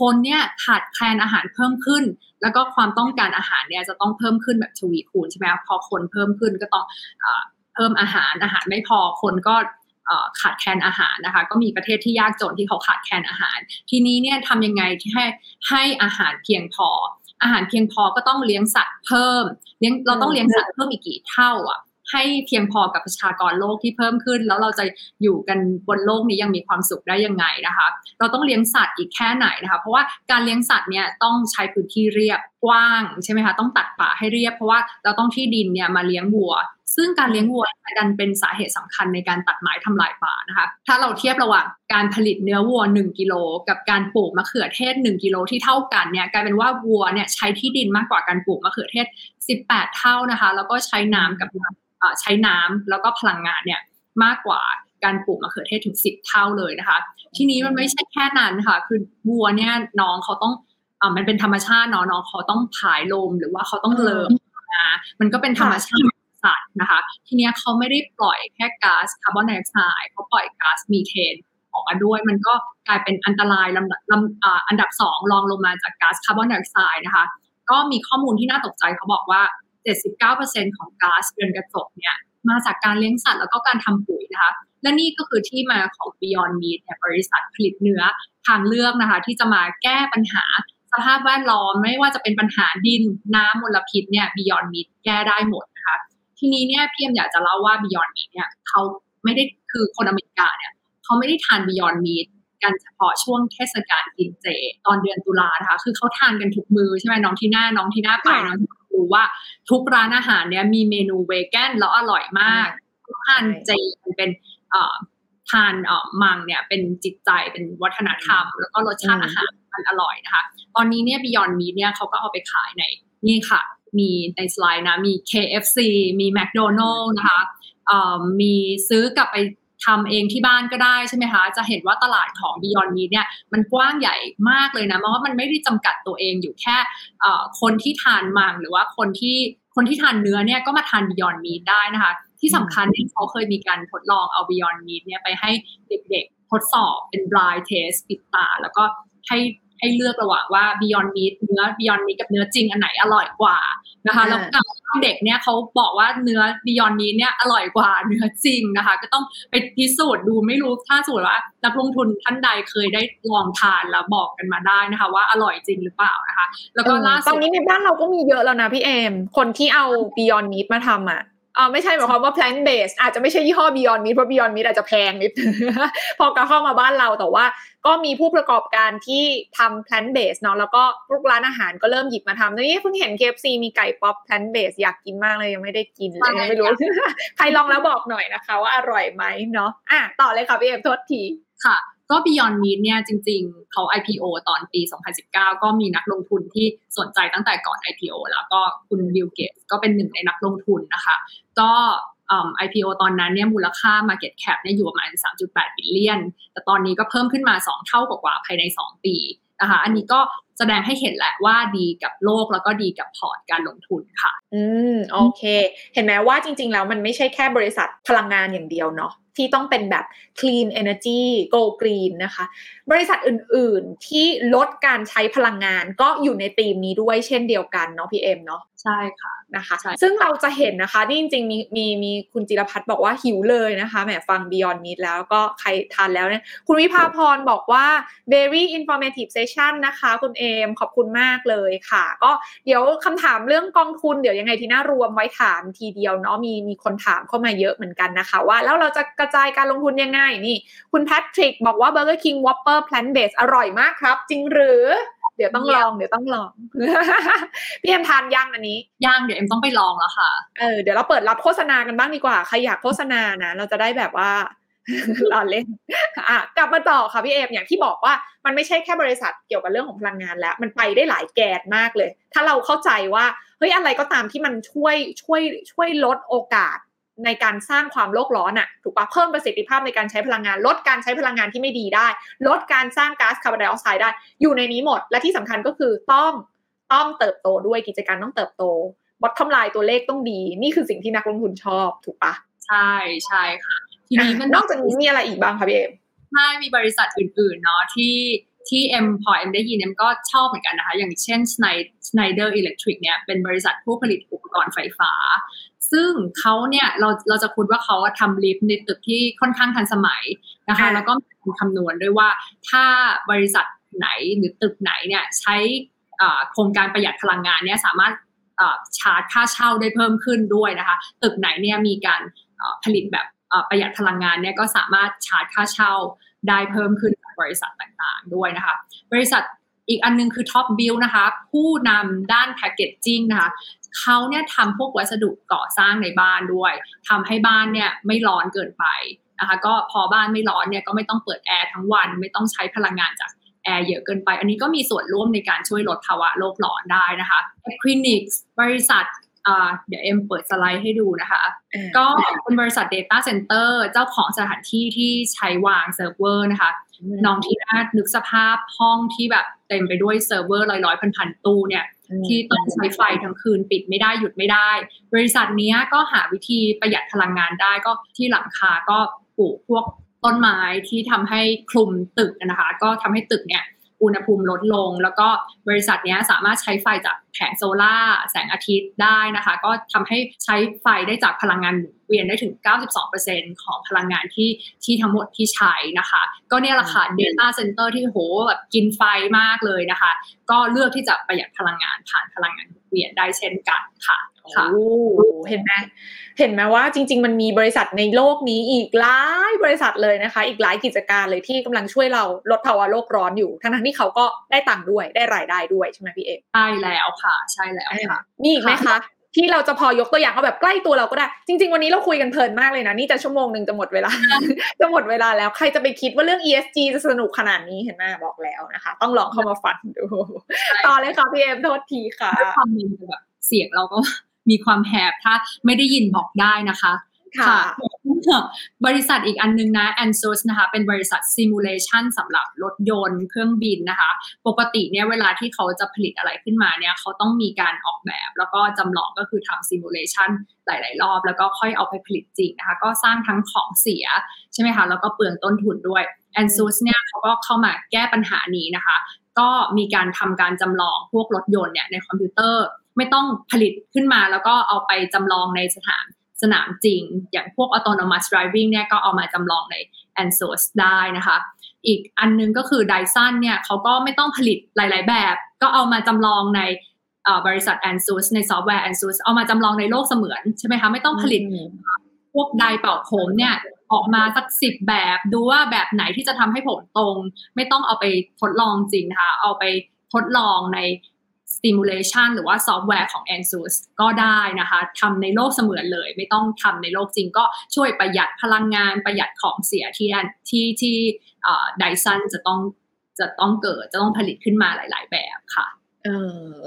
คนเนี่ยขาดแคลนอาหารเพิ่มขึ้น แล้วก็ความต้องการอาหารเนี่ยจะต้องเพิ่มขึ้นแบบทวีคูณใช่ไหมคะพอคนเพิ่มขึ้นก็ต้องอาเพิ่มอาหารอาหารไม่พอคนก็เอ่อ ขาดแคลนอาหารนะคะ ก็มีประเทศที่ยากจนที่เขาขาดแคลนอาหาร ทีนี้เนี่ยทำยังไงให้ให้อาหารเพียงพอ อาหารเพียงพอก็ต้องเลี้ยงสัตว์เพิ่มเลี้ยงเราต้องเลี้ยงสัตว์เพิ่มอีกกี่เท่าอะให้เพียงพอกับประชากรโลกที่เพิ่มขึ้น แล้วเราจะอยู่กันบนโลกนี้ยังมีความสุขได้ยังไงนะคะ เราต้องเลี้ยงสัตว์อีกแค่ไหนนะคะ เพราะว่าการเลี้ยงสัตว์เนี่ยต้องใช้พื้นที่เรียบกว้างใช่ไหมคะต้องตัดป่าให้เรียบ เพราะว่าเราต้องที่ดินเนี่ยมาเลี้ยงวัว ซึ่งการเลี้ยงวัวดันเป็นสาเหตุสำคัญในการตัดไม้ทำลายป่านะคะ ถ้าเราเทียบระหว่างการผลิตเนื้อวัว 1 กิโลกับการปลูกมะเขือเทศ 1 กิโลที่เท่ากันเนี่ยกลายเป็นว่าวัวเนี่ยใช้ที่ดินมากกว่าการปลูกมะเขือเทศ 18 เท่านะคะ แล้วก็ใช้น้ำกับเอ่อใช้น้ำแล้วก็พลังงานเนี่ยมากกว่าการปลูกมะเขือเทศถึง 10 เท่าเลยนะคะ ทีนี้มันไม่ใช่แค่นั้นค่ะ คือวัวเนี่ยน้องเขาต้องอ่ามันเป็นธรรมชาติเนาะน้องเขาต้องผายลมหรือว่าเขาต้องเลิมนะมันก็เป็นธรรมชาติ สัตว์นะคะ ทีนี้เขาไม่ได้ปล่อยแค่ก๊าซคาร์บอนไดออกไซด์เขาปล่อยก๊าซมีเทนออกมาด้วย มันก็กลายเป็นอันตรายลำดับลำอันดับสองรองลงมาจากก๊าซคาร์บอนไดออกไซด์นะคะ ก็มีข้อมูลที่น่าตกใจเขาบอกว่า 79%ของก๊าซเรือนกระจกเนี่ยมาจากการเลี้ยงสัตว์แล้วก็การทำปุ๋ยนะคะ และนี่ก็คือที่มาของ Beyond Meat เนี่ยบริษัทผลิตเนื้อทางเลือกนะคะ ที่จะมาแก้ปัญหาสภาพแวดล้อมไม่ว่าจะเป็นปัญหาดินน้ำมลพิษเนี่ย Beyond Meat แก้ได้หมด ทีนี้เนี่ยพี่เอ็มอยากจะเล่าว่า Beyond Meat เนี่ยเขาไม่ได้คือคนอเมริกาเนี่ยเขาไม่ได้ทาน Beyond Meat กันเฉพาะช่วงเทศกาลกินเจ ตอนเดือนตุลานะคะ คือเขาทานกันทุกมือใช่ไหมน้องที่หน้าน้องที่หน้าไปค่ะน้องที่รู้ว่าทุกร้านอาหารเนี่ยมีเมนูเวแกนแล้วอร่อยมากทานเจมันเป็นเอ่อทานเอ่อมังเนี่ยเป็นจิตใจเป็นวัฒนธรรม แล้วก็รสชาติอาหารมันอร่อยนะคะ ตอนนี้เนี่ย Beyond Meat เนี่ยเขาก็เอาไปขายในนี่ค่ะ มีในสไลด์นะมี KFC มี McDonald's นะคะเอ่อมีซื้อกลับไปทำเองที่บ้านก็ได้ใช่ไหมคะ จะเห็นว่าตลาดของ Beyond Meat เนี่ยมันกว้างใหญ่มากเลยนะเพราะว่ามันไม่ได้จำกัดตัวเองอยู่แค่คนที่ทานมังหรือว่าคนที่คนที่ทานเนื้อเนี่ยก็มาทาน Beyond Meat ได้นะคะ ที่สำคัญเนี่ยเขาเคยมีการทดลองเอา Beyond Meat เนี่ยไปให้เด็กๆทดสอบเป็น blind test ปิดตา แล้วก็ให้ ให้เลือกระหว่างว่า Beyond Meat เนื้อ Beyond Meat กับเนื้อจริงอันไหนอร่อยกว่านะคะแล้วเด็กเนี่ยเขาบอกว่าเนื้อ Beyond Meat เนี่ยอร่อยกว่าเนื้อจริงนะคะ ก็ต้องไปพิสูจน์ดูไม่รู้ถ้าสมมติว่านักลงทุนท่านใดเคยได้ลองทานแล้วบอกกันมาได้นะคะ ว่าอร่อยจริงหรือเปล่านะคะ แล้วก็ล่าสุดตอนนี้ในบ้านเราก็มีเยอะแล้วนะพี่เอมคนที่เอา Beyond Meat มาทำอะ อ่าไม่ใช่หมายความว่า plant based อาจจะไม่ใช่ยี่ห้อ Beyond Meat เพราะ Beyond Meat อาจจะแพงนิด พอกระเข้ามาบ้านเราแต่ว่าก็มีผู้ประกอบการที่ทำ plant based เนาะแล้วก็พวกร้านอาหารก็เริ่มหยิบมาทำนี่เพิ่งเห็น KFC มีไก่ป๊อป plant based อยากกินมากเลยยังไม่ได้กินเลยไม่รู้ ใครลองแล้วบอกหน่อยนะคะ ว่าอร่อยไหมเนาะอะต่อเลยค่ะพี่เอ็มโทษทีค่ะ ก็ Beyond Meat เนี่ยจริง ๆเขา IPO ตอนปี 2019 ก็มีนักลงทุนที่สนใจตั้งแต่ก่อน IPO แล้วก็คุณบิลเกตก็เป็นหนึ่งในนักลงทุนนะคะ ก็ IPO ตอนนั้นเนี่ยมูลค่า Market Cap เนี่ยอยู่ประมาณ 3.8 billion แต่ตอนนี้ก็เพิ่มขึ้นมา 2 เท่ากว่าภายใน 2 ปีนะคะอันนี้ก็แสดงให้เห็นแหละว่าดีกับโลกแล้วก็ดีกับพอร์ตการลงทุนค่ะ อืม โอเค เห็นไหมว่าจริง ๆ แล้วมันไม่ใช่แค่บริษัทพลังงานอย่างเดียวเนาะ ที่ต้องเป็นแบบ clean energy go green นะคะ บริษัทอื่นๆที่ลดการใช้พลังงานก็อยู่ในธีมนี้ด้วยเช่นเดียวกันเนาะพี่เอ็มเนาะใช่ค่ะนะคะ ซึ่งเราจะเห็นนะคะที่จริงๆมีมีมีคุณจิรพัฒน์บอกว่าหิวเลยนะคะแหมฟัง Beyond Meat แล้วก็ใครทานแล้วเนี่ยคุณวิภาพรบอกว่า very informative session นะคะ คุณเอมขอบคุณมากเลยค่ะ ก็เดี๋ยวคำถามเรื่องกองทุนเดี๋ยวยังไงที่น่ารวมไว้ถามทีเดียวเนาะมีมีคนถามเข้ามาเยอะเหมือนกันนะคะ ว่าแล้วเราจะกระจายการลงทุนยังไงนี่ คุณแพทริกบอกว่า Burger King Whopper plant based อร่อยมากครับ จริงหรือ เดี๋ยวต้องลองเดี๋ยวต้องลอง พี่เอ็มทานย่างอันนี้ย่างเดี๋ยวเอ็มต้องไปลองแล้วค่ะเออเดี๋ยวเราเปิดรับโฆษณากันบ้างดีกว่าใครอยากโฆษณานะเราจะได้แบบว่าเราเล่นอะกลับมาต่อค่ะพี่เอมอย่างที่บอกว่ามันไม่ใช่แค่บริษัทเกี่ยวกับเรื่องของพลังงานแล้ว มันไปได้หลายแกนมากเลย ถ้าเราเข้าใจว่าเฮ้ยอะไรก็ตามที่มันช่วยช่วยช่วยลดโอกาส ในการสร้างความโลกร้อนอะถูกปะเพิ่มประสิทธิภาพในการใช้พลังงาน ลดการใช้พลังงานที่ไม่ดีได้ ลดการสร้างก๊าซคาร์บอนไดออกไซด์ได้ อยู่ในนี้หมด และที่สำคัญก็คือต้องต้องเติบโตด้วยกิจการต้องเติบโต bottom line ตัวเลขต้องดี นี่คือสิ่งที่นักลงทุนชอบถูกปะใช่ใช่ค่ะ ทีนี้มันนอกจากนี้มีอะไรอีกบ้างคะพี่เอ็มใช่มีบริษัทอื่นๆเนาะที่ที่เอ็มพอเอ็มได้ยินเอ็มก็ชอบเหมือนกันนะคะ อย่างเช่น Schneider Electric เนี่ยเป็นบริษัทผู้ผลิตอุปกรณ์ไฟฟ้า ซึ่งเขาเนี่ยเราเราจะคุ้นว่าเขาทำลิฟต์ในตึกที่ค่อนข้างทันสมัยนะคะ แล้วก็มีคำนวณด้วยว่าถ้าบริษัทไหนหรือตึกไหนเนี่ยใช้โครงการประหยัดพลังงานเนี่ยสามารถชาร์จค่าเช่าได้เพิ่มขึ้นด้วยนะคะ ตึกไหนเนี่ยมีการผลิตแบบประหยัดพลังงานเนี่ยก็สามารถชาร์จค่าเช่าได้เพิ่มขึ้นจากบริษัทต่างๆด้วยนะคะ บริษัทอีกอันนึงคือ Top Build นะคะ ผู้นำด้าน packaging นะคะ เขาเนี่ยทำพวกวัสดุก่อสร้างในบ้านด้วยทำให้บ้านเนี่ยไม่ร้อนเกินไปนะคะก็พอบ้านไม่ร้อนเนี่ยก็ไม่ต้องเปิดแอร์ทั้งวัน ไม่ต้องใช้พลังงานจากแอร์เยอะเกินไป อันนี้ก็มีส่วนร่วมในการช่วยลดภาวะโลกร้อนได้นะคะ Equinix บริษัทเดี๋ยวเอ็มเปิดสไลด์ให้ดูนะคะ ก็เป็นบริษัท Data Center เจ้าของสถานที่ที่ใช้วางเซิร์ฟเวอร์นะคะ น้องทีน่านึกสภาพห้องที่แบบเต็มไปด้วยเซิร์ฟเวอร์ร้อยๆ พันๆ ตู้เนี่ย ที่ต้องใช้ไฟทั้งคืนปิดไม่ได้หยุดไม่ได้ บริษัทนี้ก็หาวิธีประหยัดพลังงานได้ก็ที่หลังคาก็ปลูกพวกต้นไม้ที่ทำให้คลุมตึกนะคะ ก็ทำให้ตึกเนี่ย อุณหภูมิลดลง แล้วก็บริษัทนี้สามารถใช้ไฟจากแผงโซลาร์แสงอาทิตย์ได้นะคะ ก็ทำให้ใช้ไฟได้จากพลังงานหมุนเวียนได้ถึง 92%ของพลังงานที่ที่ทั้งหมดที่ใช้นะคะ ก็เนี่ยแหละค่ะ Data Center ที่โหแบบกินไฟมากเลยนะคะ ก็เลือกที่จะประหยัดพลังงานผ่านพลังงานหมุนเวียนได้เช่นกันค่ะ ค่ะเห็นไหมเห็นไหมว่าจริง ๆ มันมีบริษัทในโลกนี้อีกหลายบริษัทเลยนะคะ อีกหลายกิจการเลยที่กำลังช่วยเราลดภาวะโลกร้อนอยู่ ทั้งที่เขาก็ได้ตังค์ด้วยได้รายได้ด้วยใช่ไหมพี่เอกใช่แล้วค่ะ ใช่แล้วค่ะมีอีกไหมคะที่เราจะพอยกตัวอย่างเอาแบบใกล้ตัวเราก็ได้ จริง ๆ วันนี้เราคุยกันเพลินมากเลยนะ นี่จะชั่วโมงหนึ่งจะหมดเวลา จะหมดเวลาแล้วใครจะไปคิดว่าเรื่อง ESG จะสนุกขนาดนี้เห็นไหมบอกแล้วนะคะ ต้องลองเข้ามาฟังดู ต่อเลยค่ะพี่เอ็มโทษทีค่ะความมีแบบเสียงเราก็ มีความแหบถ้าไม่ได้ยินบอกได้นะคะค่ะ บริษัทอีกอันนึงนะ a n s o u s นะคะ เป็นบริษัทซิมูเลชันสำหรับรถยนต์เครื่องบินนะคะ ปกติเนี่ยเวลาที่เขาจะผลิตอะไรขึ้นมาเนี่ยเขาต้องมีการออกแบบ แล้วก็จำลองก็คือทำซิมูเลชันหลาย ๆ รอบ แล้วก็ค่อยเอาไปผลิตจริงนะคะ ก็สร้างทั้งของเสีย ใช่ไหมคะ แล้วก็เปลืองต้นทุนด้วย a n s o u s เนี่ยเขาก็เข้ามาแก้ปัญหานี้นะคะ ก็มีการทำการจำลองพวกรถยนต์เนี่ยในคอมพิวเตอร์ ไม่ต้องผลิตขึ้นมาแล้วก็เอาไปจำลองในสถานสนามจริง อย่างพวก autonomous driving เนี่ยก็เอามาจำลองใน a n s o u r c e ได้นะคะ อีกอันนึงก็คือ Dyson เนี่ยเขาก็ไม่ต้องผลิตหลาย ๆ แบบ ก็เอามาจำลองในบริษัท a n s o u r c e ในซอฟต์แวร์ a n s o u r c e เอามาจำลองในโลกเสมือนใช่ไหมคะ ไม่ต้องผลิตพวกไดร์เป่าผมเนี่ยออกมาสักสิบแบบดูว่าแบบไหนที่จะทำให้ผมตรง ไม่ต้องเอาไปทดลองจริงนะคะเอาไปทดลองใน simulation หรือว่าซอฟต์แวร์ของ Ansys ก็ได้นะคะทำในโลกเสมือนเลย ไม่ต้องทำในโลกจริงก็ช่วยประหยัดพลังงานประหยัดของเสียที่ที่ที่ไดซันจะต้องจะต้องเกิดจะต้องผลิตขึ้นมาหลาย ๆ แบบค่ะเอ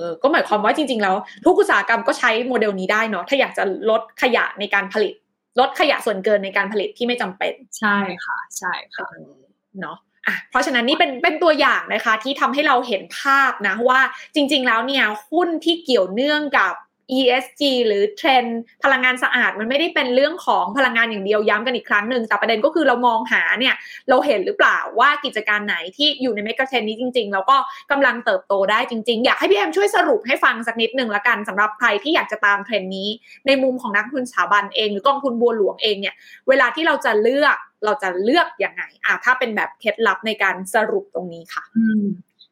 อก็หมายความว่าจริง ๆ แล้ว ทุกอุตสาหกรรมก็ใช้โมเดลนี้ได้เนาะถ้าอยากจะลดขยะในการผลิต ลดขยะส่วนเกินในการผลิตที่ไม่จำเป็น ใช่ค่ะ ใช่ค่ะเนาะ อะเพราะฉะนั้นนี่เป็นเป็นตัวอย่างนะคะที่ทำให้เราเห็นภาพนะว่าจริง ๆ แล้วเนี่ยหุ้นที่เกี่ยวเนื่องกับ ESG หรือเทรนพลังงานสะอาดมันไม่ได้เป็นเรื่องของพลังงานอย่างเดียวย้ำกันอีกครั้งหนึ่งแต่ประเด็นก็คือเรามองหาเนี่ยเราเห็นหรือเปล่าว่ากิจการไหนที่อยู่ในเมกะเทรนนี้จริง ๆ แล้วก็กำลังเติบโตได้จริง ๆ อยากให้พี่แอมช่วยสรุปให้ฟังสักนิดหนึ่งละกันสำหรับใครที่อยากจะตามเทรนนี้ ในมุมของนักทุนสถาบันเอง หรือกองทุนบัวหลวงเองเนี่ยเวลาที่เราจะเลือก เราจะเลือกอยังไงอะถ้าเป็นแบบเคล็ดลับในการสรุปตรงนี้ค่ะอืม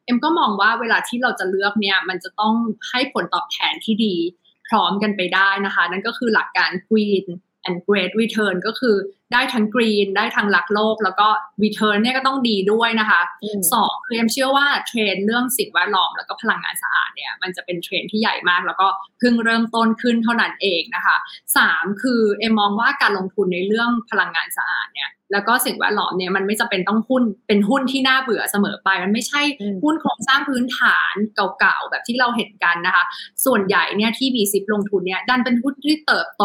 เอ็มก็มองว่าเวลาที่เราจะเลือกเนี่ย มันจะต้องให้ผลตอบแทนที่ดีพร้อมกันไปได้นะคะ นั่นก็คือหลักการ green and great return ก็คือได้ทั้ง green ได้ทั้งรักโลก แล้วก็ return เนี่ยก็ต้องดีด้วยนะคะสองคือเอ็มเชื่อว่าเทรนด์เรื่องสิ่งแวดล้อมแล้วก็พลังงานสะอาดเนี่ยมันจะเป็นเทรนที่ใหญ่มาก แล้วก็เพิ่งเริ่มต้นขึ้นเท่านั้นเองนะคะสามคือเอ็มมองว่าการลงทุนในเรื่องพลังงานสะอาดเนี่ย แล้วก็สิ่งแวดล้อมเนี่ยมันไม่จำเป็นต้องหุ้นเป็นหุ้นที่น่าเบื่อเสมอไป มันไม่ใช่หุ้นโครงสร้างพื้นฐานเก่าๆแบบที่เราเห็นกันนะคะ ส่วนใหญ่เนี่ยที่บีซิปลงทุนเนี่ยดันเป็นหุ้นที่เติบโต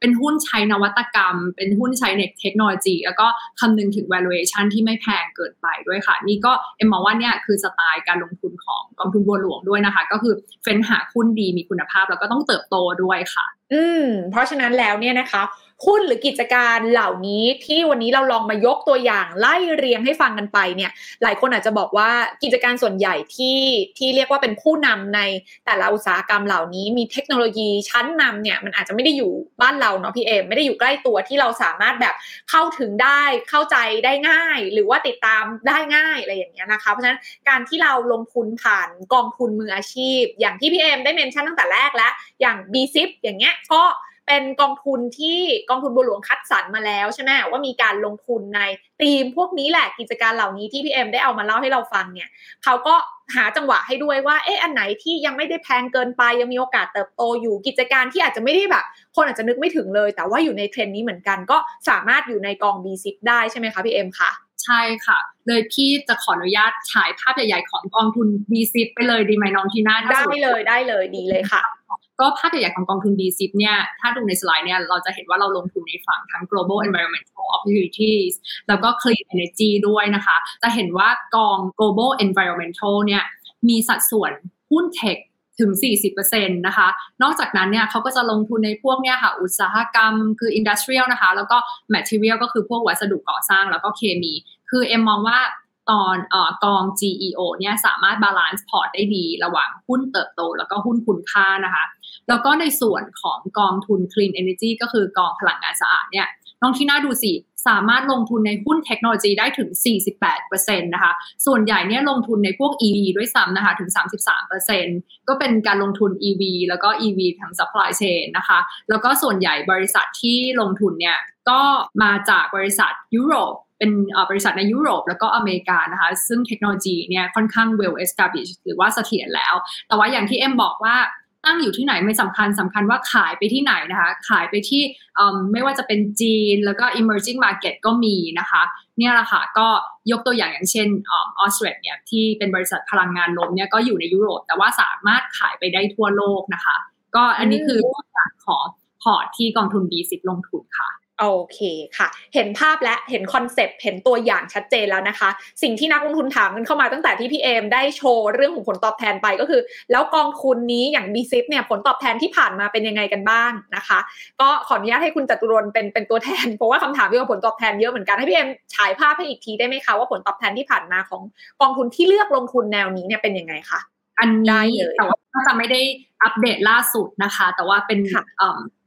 เป็นหุ้นใช้นวัตกรรม เป็นหุ้นใช้เทคโนโลยี แล้วก็คำนึงถึง valuation ที่ไม่แพงเกินไปด้วยค่ะ นี่ก็เอ็มมองว่าเนี่ยคือสไตล์การลงทุนของกองทุนบัวหลวงด้วยนะคะ ก็คือเฟ้นหาหุ้นดีมีคุณภาพแล้วก็ต้องเติบโตด้วยค่ะ อืมเพราะฉะนั้นแล้วเนี่ยนะคะ หุ้นหรือกิจการเหล่านี้ที่วันนี้เราลองมายกตัวอย่างไล่เรียงให้ฟังกันไปเนี่ยหลายคนอาจจะบอกว่ากิจการส่วนใหญ่ที่ที่เรียกว่าเป็นผู้นำในแต่ละอุตสาหกรรมเหล่านี้ มีเทคโนโลยีชั้นนำเนี่ยมันอาจจะไม่ได้อยู่บ้านเราเนาะพี่เอมไม่ได้อยู่ใกล้ตัวที่เราสามารถแบบเข้าถึงได้เข้าใจได้ง่าย หรือว่าติดตามได้ง่ายอะไรอย่างเงี้ยนะคะเพราะฉะนั้นการที่เราลงทุนผ่านกองทุนมืออาชีพ อย่างที่พี่เอมได้เมนชั่นตั้งแต่แรกแล้วอย่าง b ซิอย่างเงี้ยก็ เป็นกองทุนที่กองทุนบัวหลวงคัดสรรมาแล้วใช่ไหมว่ามีการลงทุนในธีมพวกนี้แหละกิจการเหล่านี้ที่พี่เอ็มได้เอามาเล่าให้เราฟังเนี่ยเขาก็หาจังหวะให้ด้วยว่าเอ๊ะอันไหนที่ยังไม่ได้แพงเกินไปยังมีโอกาสเติบโตอยู่กิจการที่อาจจะไม่ได้แบบ คนอาจจะนึกไม่ถึงเลย แต่ว่าอยู่ในเทรนด์นี้เหมือนกัน ก็สามารถอยู่ในกอง B10 ได้ใช่ไหมคะพี่เอ็มคะใช่ค่ะ เลยพี่จะขออนุญาตฉายภาพใหญ่ๆของกองทุน B10 ไปเลยดีไหมน้องทีน่าได้เลยได้เลยดีเลยค่ะ ก็ภาพใหญ่ของกองทุน B10 เนี่ย ถ้าดูในสไลด์เนี่ย เราจะเห็นว่าเราลงทุนในฝั่งทั้ง global environmental opportunities แล้วก็ clean energy ด้วยนะคะ จะเห็นว่ากอง global environmental เนี่ย มีสัดส่วนหุ้นเทคถึง 40%นะคะ นอกจากนั้นเนี่ยเขาก็จะลงทุนในพวกเนี่ยค่ะ อุตสาหกรรม คือ industrial นะคะ แล้วก็ material ก็คือพวกวัสดุก่อสร้าง แล้วก็เคมี คือเอ็มมองว่าตัวกอง GEO เนี่ยสามารถบาลานซ์พอร์ตได้ดีระหว่างหุ้นเติบโต แล้วก็หุ้นคุณค่านะคะ แล้วก็ในส่วนของกองทุน Clean Energy ก็คือกองพลังงานสะอาดเนี่ยน้องทีน่าดูสิสามารถลงทุนในหุ้นเทคโนโลยีได้ถึง 48%นะคะ ส่วนใหญ่เนี่ยลงทุนในพวก EV ด้วยซ้ำนะคะถึง 33%ก็เป็นการลงทุน EV แล้วก็ EV ทาง supply chain นะคะ แล้วก็ส่วนใหญ่บริษัทที่ลงทุนเนี่ยก็มาจากบริษัทยุโรปเป็นบริษัทในยุโรปแล้วก็อเมริกานะคะ ซึ่งเทคโนโลยีเนี่ยค่อนข้าง well established หรือว่าเสถียรแล้ว แต่ว่าอย่างที่เอ็มบอกว่า ตั้งอยู่ที่ไหนไม่สำคัญสำคัญว่าขายไปที่ไหนนะคะ ขายไปที่ไม่ว่าจะเป็นจีนแล้วก็ emerging market ก็มีนะคะ เนี่ยแหละค่ะก็ยกตัวอย่างอย่างเช่นออสเตรเลียเนี่ยที่เป็นบริษัทพลังงานลมเนี่ยก็อยู่ในยุโรป แต่ว่าสามารถขายไปได้ทั่วโลกนะคะ ก็อันนี้คือตัวอย่างของพอร์ตที่กองทุน B10 ลงทุนค่ะ โอเคค่ะ เห็นภาพและเห็นคอนเซปต์เห็นตัวอย่างชัดเจนแล้วนะคะ สิ่งที่นักลงทุนถามกันเข้ามาตั้งแต่ที่พี่เอมได้โชว์เรื่องของผลตอบแทนไปก็คือ แล้วกองทุนนี้อย่าง b ซิเนี่ยผลตอบแทนที่ผ่านมาเป็นยังไงกันบ้างนะคะ ก็ขออนุญาตให้คุณจตุรนเป็นเป็นตัวแทน เพราะว่าคำถามเกี่ยวกับผลตอบแทนเยอะเหมือนกันให้พี่เอมฉายภาพให้อีกทีได้ไหมคะว่าผลตอบแทนที่ผ่านมาของกองทุนที่เลือกลงทุนแนวนี้เนี่ยเป็นยังไงคะอันนี้แต่ว่าจะไม่ได้อัปเดตล่าสุดนะคะ แต่ว่าเป็น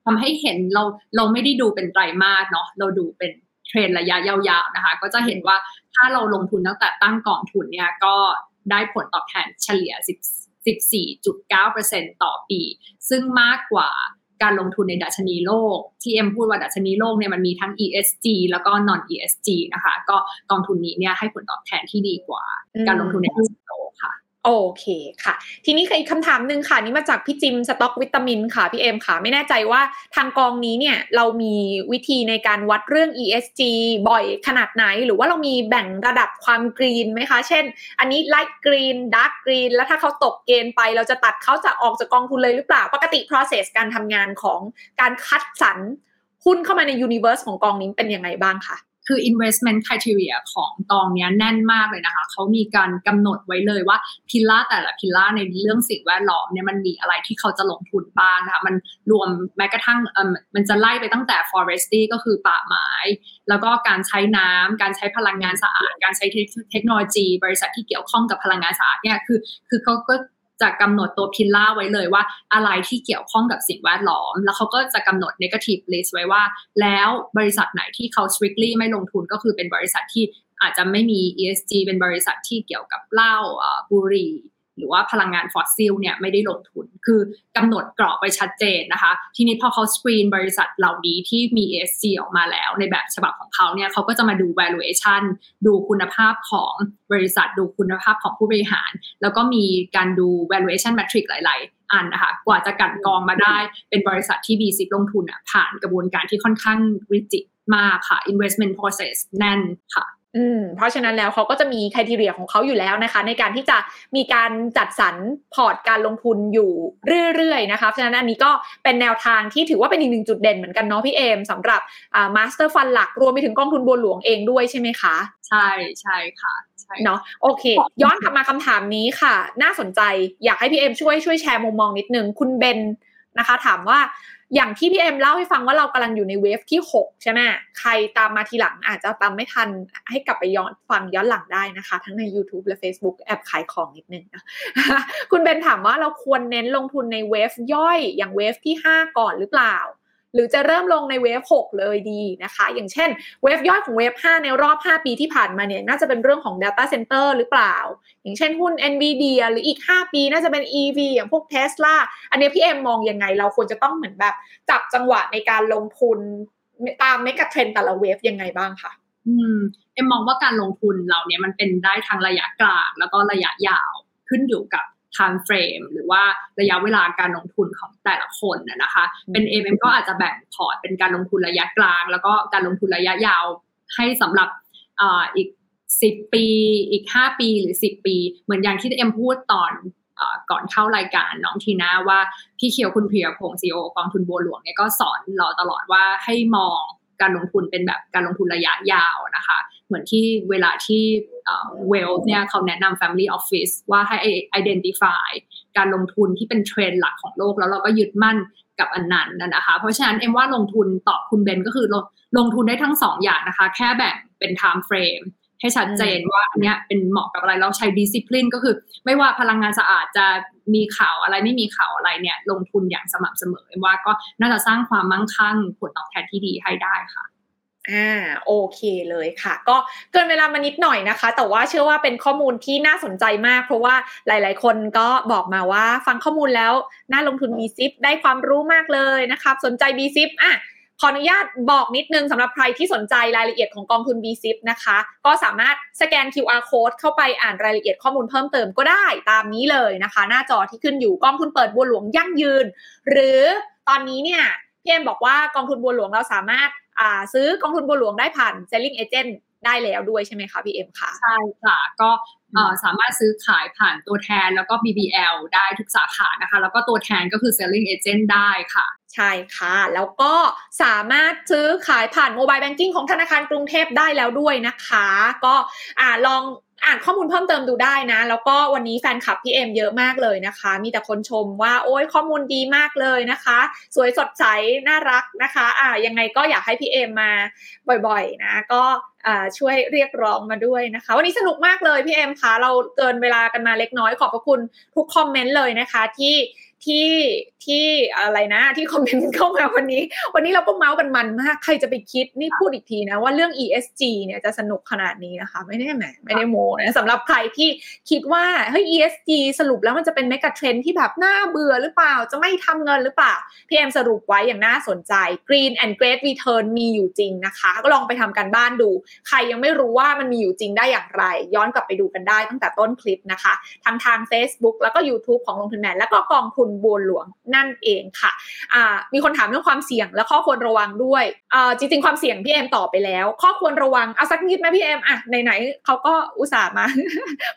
ทำให้เห็นเราเราไม่ได้ดูเป็นไตรมาสเนาะเราดูเป็นเทรนระยะยาวๆนะคะ ก็จะเห็นว่าถ้าเราลงทุนตั้งแต่ตั้งกองทุนเนี่ยก็ได้ผลตอบแทนเฉลี่ย 14.9%ต่อปี ซึ่งมากกว่าการลงทุนในดัชนีโลก ที่เอ็มพูดว่าดัชนีโลกเนี่ยมันมีทั้ง ESG แล้วก็ non ESG นะคะ ก็กองทุนนี้เนี่ยให้ผลตอบแทนที่ดีกว่า การลงทุนในดัชนี โอเคค่ะ ทีนี้อีกคำถามหนึ่งค่ะ นี่มาจากพี่จิมสต็อกวิตามินค่ะพี่เอมค่ะ ไม่แน่ใจว่าทางกองนี้เนี่ยเรามีวิธีในการวัดเรื่อง ESG บ่อยขนาดไหน หรือว่าเรามีแบ่งระดับความกรีนไหมคะ เช่น อันนี้ light green dark green แล้วถ้าเขาตกเกณฑ์ไป เราจะตัดเขาจะออกจากกองทุนเลยหรือเปล่า ปกติ process การทำงานของการคัดสรรหุ้นเข้ามาใน universe ของกองนี้เป็นยังไงบ้างคะ คือ investment criteria ของกองนี้แน่นมากเลยนะคะเขามีการกำหนดไว้เลยว่าพิล่าแต่ละพิลล่าในเรื่องสิ่งแวดล้อมเนี่ยมันมีอะไรที่เขาจะลงทุนบ้างนะคะมันรวมแม้กระทั่งมันจะไล่ไปตั้งแต่ forestry ก็คือป่าไม้ แล้วก็การใช้น้ำการใช้พลังงานสะอาด การใช้เทคโนโลยี บริษัทที่เกี่ยวข้องกับพลังงานสะอาดเนี่ยคือคือเขาก็ จะกำหนดตัวพิลล่าไว้เลยว่า อะไรที่เกี่ยวข้องกับสิ่งแวดล้อม แล้วเขาก็จะกำหนด negative list ไว้ว่า แล้วบริษัทไหนที่เขา strictly ไม่ลงทุนก็คือเป็นบริษัทที่อาจจะไม่มี ESG เป็นบริษัทที่เกี่ยวกับเหล้าบุหรี่ หรือว่าพลังงานฟอสซิลเนี่ยไม่ได้ลงทุน คือกำหนดกรอบไปชัดเจนนะคะ ทีนี้พอเขาสกรีนบริษัทเหล่านี้ที่มี ESG ออกมาแล้ว ในแบบฉบับของเขาเนี่ยเขาก็จะมาดู valuation ดูคุณภาพของบริษัท ดูคุณภาพของผู้บริหาร แล้วก็มีการดู valuation metric หลาย ๆ อันนะคะ กว่าจะกลั่นกรองมาได้เป็นบริษัทที่ B10 ลงทุนอะผ่านกระบวนการที่ค่อนข้างวิจิตมากค่ะ investment process แน่นค่ะ อืมเพราะฉะนั้นแล้วเขาก็จะมี criteria ของเขาอยู่แล้วนะคะ ในการที่จะมีการจัดสรรพอร์ตการลงทุนอยู่เรื่อยๆนะคะเพราะฉะนั้นอันนี้ก็เป็นแนวทางที่ถือว่าเป็นอีกหนึ่งจุดเด่นเหมือนกันเนาะพี่เอมสำหรับอ่า master fund หลักรวมไปถึงกองทุนบัวหลวงเองด้วยใช่ไหมคะ ใช่ใช่ค่ะเนาะโอเค ย้อนกลับมาคำถามนี้ค่ะ น่าสนใจอยากให้พี่เอมช่วยช่วยแชร์มุมมองนิดนึงคุณเบนนะคะ ถามว่า อย่างที่พี่เอ็มเล่าให้ฟังว่าเรากำลังอยู่ในเวฟที่ 6 ใช่ไหมใครตามมาทีหลังอาจจะตามไม่ทันให้กลับไปย้อนฟังย้อนหลังได้นะคะ ทั้งใน YouTube และ Facebook แอบขายของนิดนึงนะคุณเบนถามว่าเราควรเน้นลงทุนในเวฟย่อยอย่างเวฟที่ 5 ก่อนหรือเปล่า หรือจะเริ่มลงในเวฟ6เลยดีนะคะ อย่างเช่นwave ย่อยของ wave 5ในรอบ 5 ปีที่ผ่านมาเนี่ยน่าจะเป็นเรื่องของ Data Center หรือเปล่า อย่างเช่นหุ้น NVIDIA หรืออีก 5 ปีน่าจะเป็น EV อย่างพวก Tesla อันนี้พี่เอ็มมองยังไง เราควรจะต้องเหมือนแบบจับจังหวะในการลงทุนตามเมกะเทรนด์แต่ละ wave ยังไงบ้างคะอืมเอ็มมองว่าการลงทุนเราเนี่ยมันเป็นได้ทั้งระยะกลางแล้วก็ระยะยาวขึ้นอยู่กับ time frame หรือว่าระยะเวลาการลงทุนของแต่ละคนนะคะ เป็นเอ็มก็อาจจะแบ่งพอร์ตเป็นการลงทุนระยะกลาง แล้วก็การลงทุนระยะยาวให้สำหรับอีกสิบปีอีกห้าปีหรือสิบปี เหมือนอย่างที่เอ็มพูดตอนก่อนเข้ารายการน้องทีน่าว่าพี่เขียวคุณเพียพงศ์ซีโอกองทุนบัวหลวงเนี่ยก็สอนเราตลอดว่าให้มองการลงทุนเป็นแบบการลงทุนระยะยาวนะคะ เหมือนที่เวลาที่เวลเนี่ยเขาแนะนำ Family Office ว่าให้ identify การลงทุนที่เป็นเทรนด์หลักของโลกแล้วเราก็ยึดมั่นกับอันนั้นนะคะ เพราะฉะนั้นเอ็มว่าลงทุนตอบคุณเบนก็คือลงลงทุนได้ทั้งสองอย่างนะคะ แค่แบ่งเป็น time frame ให้ชัดเจนว่าอันนี้เป็นเหมาะกับอะไรเราใช้ดิสซิ p ลินก็คือ ไม่ว่าพลังงานสะอาดจะมีข่าวอะไรไม่มีข่าวอะไรเนี่ย ลงทุนอย่างสม่ำเสมอว่าก็น่าจะสร้างความมั่งคั่งผลตอบแทนที่ดีให้ได้ค่ะ อ่าโอเคเลยค่ะ ก็เกินเวลามานิดหน่อยนะคะ แต่ว่าเชื่อว่าเป็นข้อมูลที่น่าสนใจมาก เพราะว่าหลาย ๆ คนก็บอกมาว่าฟังข้อมูลแล้วน่าลงทุน b ซิปได้ความรู้มากเลยนะครับสนใจ b ซิปอะขออนุญาตบอกนิดนึงสำหรับใครที่สนใจรายละเอียดของกองทุน b ซิปนะคะ ก็สามารถสแกน QR code เข้าไปอ่านรายละเอียดข้อมูลเพิ่มเติมก็ได้ตามนี้เลยนะคะ หน้าจอที่ขึ้นอยู่กองทุนเปิดบัวหลวงยั่งยืน หรือตอนนี้เนี่ยพี่เอ็มบอกว่ากองทุนบัวหลวงเราสามารถ ซื้อกองทุนบัวหลวงได้ผ่าน selling agent ได้แล้วด้วยใช่ไหมคะพี่เอ็มค่ะใช่ค่ะ ก็สามารถซื้อขายผ่านตัวแทนแล้วก็ BBL ได้ทุกสาขานะคะ แล้วก็ตัวแทนก็คือ selling agent ได้ค่ะ ใช่ค่ะ แล้วก็สามารถซื้อขายผ่านโมบายแบงกิ้งของธนาคารกรุงเทพได้แล้วด้วยนะคะ ก็อ่าลอง อ่านข้อมูลเพิ่มเติมดูได้นะ แล้วก็วันนี้แฟนคลับพี่เอ็มเยอะมากเลยนะคะ มีแต่คนชมว่าโอ้ยข้อมูลดีมากเลยนะคะ สวยสดใสน่ารักนะคะ อ่ายังไงก็อยากให้พี่เอ็มมาบ่อยๆนะ ก็ช่วยเรียกร้องมาด้วยนะคะ วันนี้สนุกมากเลยพี่เอ็มคะเราเกินเวลากันมาเล็กน้อยขอบพระคุณทุกคอมเมนต์เลยนะคะ ที่ ที่ที่อะไรนะ ที่คอมเมนต์เข้ามาวันนี้ วันนี้เราก็เมาส์กันมันมาก ใครจะไปคิดนี่พูดอีกทีนะ ว่าเรื่อง ESG เนี่ยจะสนุกขนาดนี้นะคะ ไม่ได้แหมไม่ได้โมนะสำหรับใครที่คิดว่าเฮ้ย ESG สรุปแล้วมันจะเป็นเมกะเทรนที่แบบน่าเบื่อหรือเปล่าจะไม่ทำเงินหรือเปล่าพี่เอ็มสรุปไว้อย่างน่าสนใจ Green and Great Return มีอยู่จริงนะคะ ก็ลองไปทำกันบ้านดู ใครยังไม่รู้ว่ามันมีอยู่จริงได้อย่างไร ย้อนกลับไปดูกันได้ตั้งแต่ต้นคลิปนะคะทางทาง Facebook แล้วก็ YouTube ของลงทุนแมนแล้วก็กองทุนบัวหลวงนั่นเองค่ะอ่ามีคนถามเรื่องความเสี่ยงและข้อควรระวังด้วยอ่าจริงๆความเสี่ยงพี่เอ็มตอบไปแล้ว ข้อควรระวังเอาสักนิดไหมพี่เอ็มอะไหนๆเขาก็อุตส่าห์มา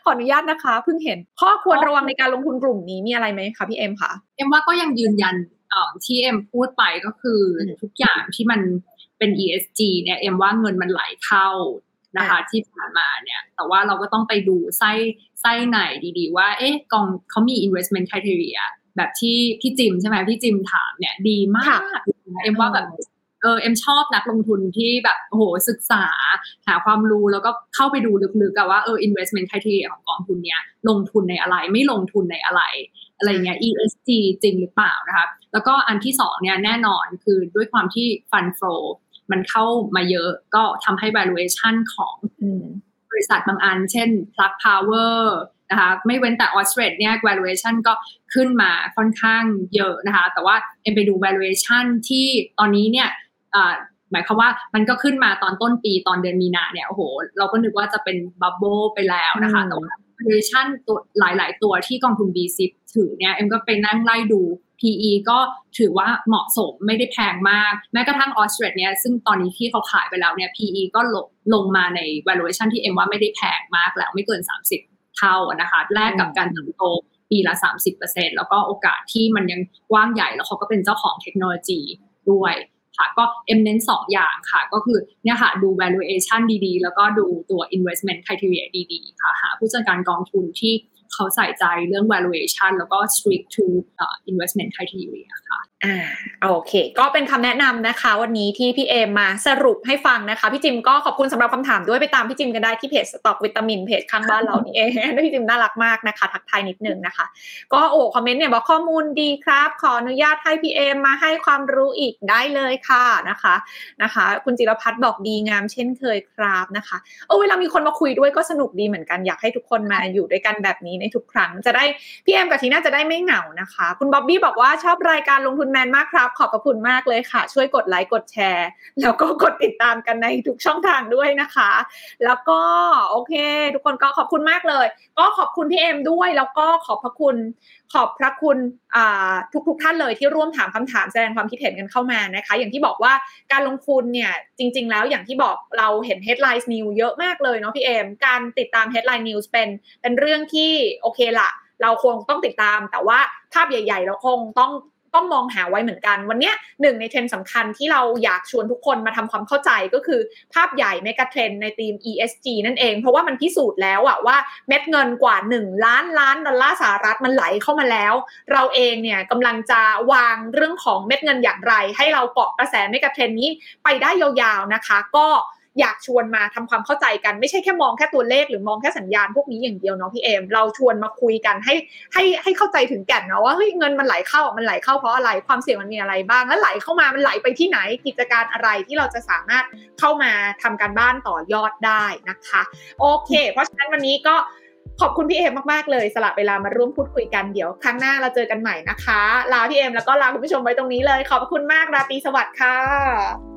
ขออนุญาตนะคะเพิ่งเห็นข้อควรระวังในการลงทุนกลุ่มนี้มีอะไรไหมคะพี่เอ็มคะเอ็มว่าก็ยังยืนยันที่เอ็มพูดไปก็คือทุกอย่างที่มันเป็น ESG เนี่ยเอ็มว่าเงินมันไหลเข้านะคะที่ผ่านมาเนี่ย แต่ว่าเราก็ต้องไปดูไส้ไส้ไหนดีๆ ว่า เอ๊ะกองเขามี investment criteria แบบที่พี่จิมใช่ไหมพี่จิมถามเนี่ยดีมากเอ็มว่าแบบเออเอ็มชอบนักลงทุนที่แบบโหศึกษา หาความรู้แล้วก็เข้าไปดูลึกๆกับว่าเออ investment criteria ของกองทุนเนี้ยลงทุนในอะไรไม่ลงทุนในอะไร อะไรเงี้ย ESG จริงหรือเปล่านะคะแล้วก็อันที่สองเนี่ยแน่นอนคือด้วยความที่ fund flow มันเข้ามาเยอะก็ทำให้ valuation ของบริษัทบางอัน เช่น Plug Power นะคะไม่เว้นแต่ออสเตรเลียเนี่ย valuation ก็ขึ้นมาค่อนข้างเยอะนะคะ แต่ว่าเอ็มไปดู valuation ที่ตอนนี้เนี่ยหมายความว่ามันก็ขึ้นมาตอนต้นปีตอนเดือนมีนาเนี่ยโอ้โห เราก็นึกว่าจะเป็นบับเบิลไปแล้วนะคะแต่ว่า valuation ตัวหลาย ๆ ตัวที่กองทุน B10 ถือเนี่ยเอ็มก็ไปนั่งไล่ดู PE ก็ถือว่าเหมาะสมไม่ได้แพงมาก แม้กระทั่งออสเตรเลียซึ่งตอนนี้ที่เขาขายไปแล้วเนี่ย PE ก็ลงลงมาใน valuation ที่เอ็มว่าไม่ได้แพงมากแล้วไม่เกิน 30 เท่านะคะแลกกับการเติบโตปีละ 30%แล้วก็โอกาสที่มันยังกว้างใหญ่แล้วเขาก็เป็นเจ้าของเทคโนโลยีด้วยค่ะก็เอ็มเน้นสองอย่างค่ะ ก็คือเนี่ยค่ะดู valuation ดีๆ แล้วก็ดูตัว investment criteria ดีๆ ค่ะ หาผู้จัดการกองทุนที่เขาใส่ใจเรื่อง valuation แล้วก็ strict to investment criteria ค่ะ อ่าโอเค ก็เป็นคำแนะนำนะคะ วันนี้ที่พี่เอมมาสรุปให้ฟังนะคะ พี่จิมก็ขอบคุณสำหรับคำถามด้วยไปตามพี่จิมกันได้ที่เพจสต็อกวิตามินเพจข้างบ้านเรานี่เองพี่จิมน่ารักมากนะคะ ทักทายนิดนึงนะคะ ก็โอ้คอมเมนต์เนี่ยบอกข้อมูลดีครับ ขออนุญาตให้พี่เอมมาให้ความรู้อีกได้เลยค่ะนะคะนะคะ คุณจิรพัฒน์บอกดีงามเช่นเคยครับนะคะโอ้เวลามีคนมาคุยด้วยก็สนุกดีเหมือนกันอยากให้ทุกคนมาอยู่ด้วยกันแบบนี้ในทุกครั้งจะได้พี่เอมกับทีน่าจะได้ไม่เหงานะคะ คุณบ๊อบบี้บอกว่าชอบรายการลงทุนแมนมากครับ ขอบพระคุณมากเลยค่ะ ช่วยกดไลค์กดแชร์ แล้วก็กดติดตามกันในทุกช่องทางด้วยนะคะ แล้วก็โอเค ทุกคนก็ขอบคุณมากเลย ก็ขอบคุณพี่เอ็มด้วย แล้วก็ขอบพระคุณ ขอบพระคุณทุกทุกท่านเลยที่ร่วมถามคำถามแสดงความคิดเห็นกันเข้ามานะคะ อย่างที่บอกว่าการลงทุนเนี่ยจริง ๆ แล้วอย่างที่บอกเราเห็น headline news เยอะมากเลยเนาะพี่เอ็มการติดตาม headline news เป็นเป็นเรื่องที่โอเคละเราคงต้องติดตามแต่ว่าภาพใหญ่ ๆ เราคงต้อง ต้องมองหาไว้เหมือนกัน วันนี้หนึ่งในเทรนด์สำคัญที่เราอยากชวนทุกคนมาทำความเข้าใจก็คือภาพใหญ่เมกะเทรนในธีม ESG นั่นเอง เพราะว่ามันพิสูจน์แล้วอะว่าเม็ดเงินกว่า 1 ล้านล้านดอลลาร์สหรัฐมันไหลเข้ามาแล้ว เราเองเนี่ยกำลังจะวางเรื่องของเม็ดเงินอย่างไร ให้เราเกาะกระแสเมกะเทรนนี้ไปได้ยาวๆนะคะ ก็ อยากชวนมาทำความเข้าใจกันไม่ใช่แค่มองแค่ตัวเลขหรือมองแค่สัญญาณพวกนี้อย่างเดียวเนาะพี่เอมเราชวนมาคุยกันให้ให้ให้เข้าใจถึงแก่นเนาะว่าเฮ้ยเงินมันไหลเข้ามันไหลเข้าเพราะอะไรความเสี่ยงมันมีอะไรบ้าง แล้วไหลเข้ามามันไหลไปที่ไหนกิจการอะไรที่เราจะสามารถเข้ามาทำการบ้านต่อยอดได้นะคะโอเค เพราะฉะนั้นวันนี้ก็ขอบคุณพี่เอมมากๆเลยสละเวลามาร่วมพูดคุยกันเดี๋ยว ครั้งหน้าเราเจอกันใหม่นะคะ ลาพี่เอมแล้วก็ลาคุณผู้ชมไว้ตรงนี้เลย ขอบคุณมากราตรีสวัสดิ์ค่ะ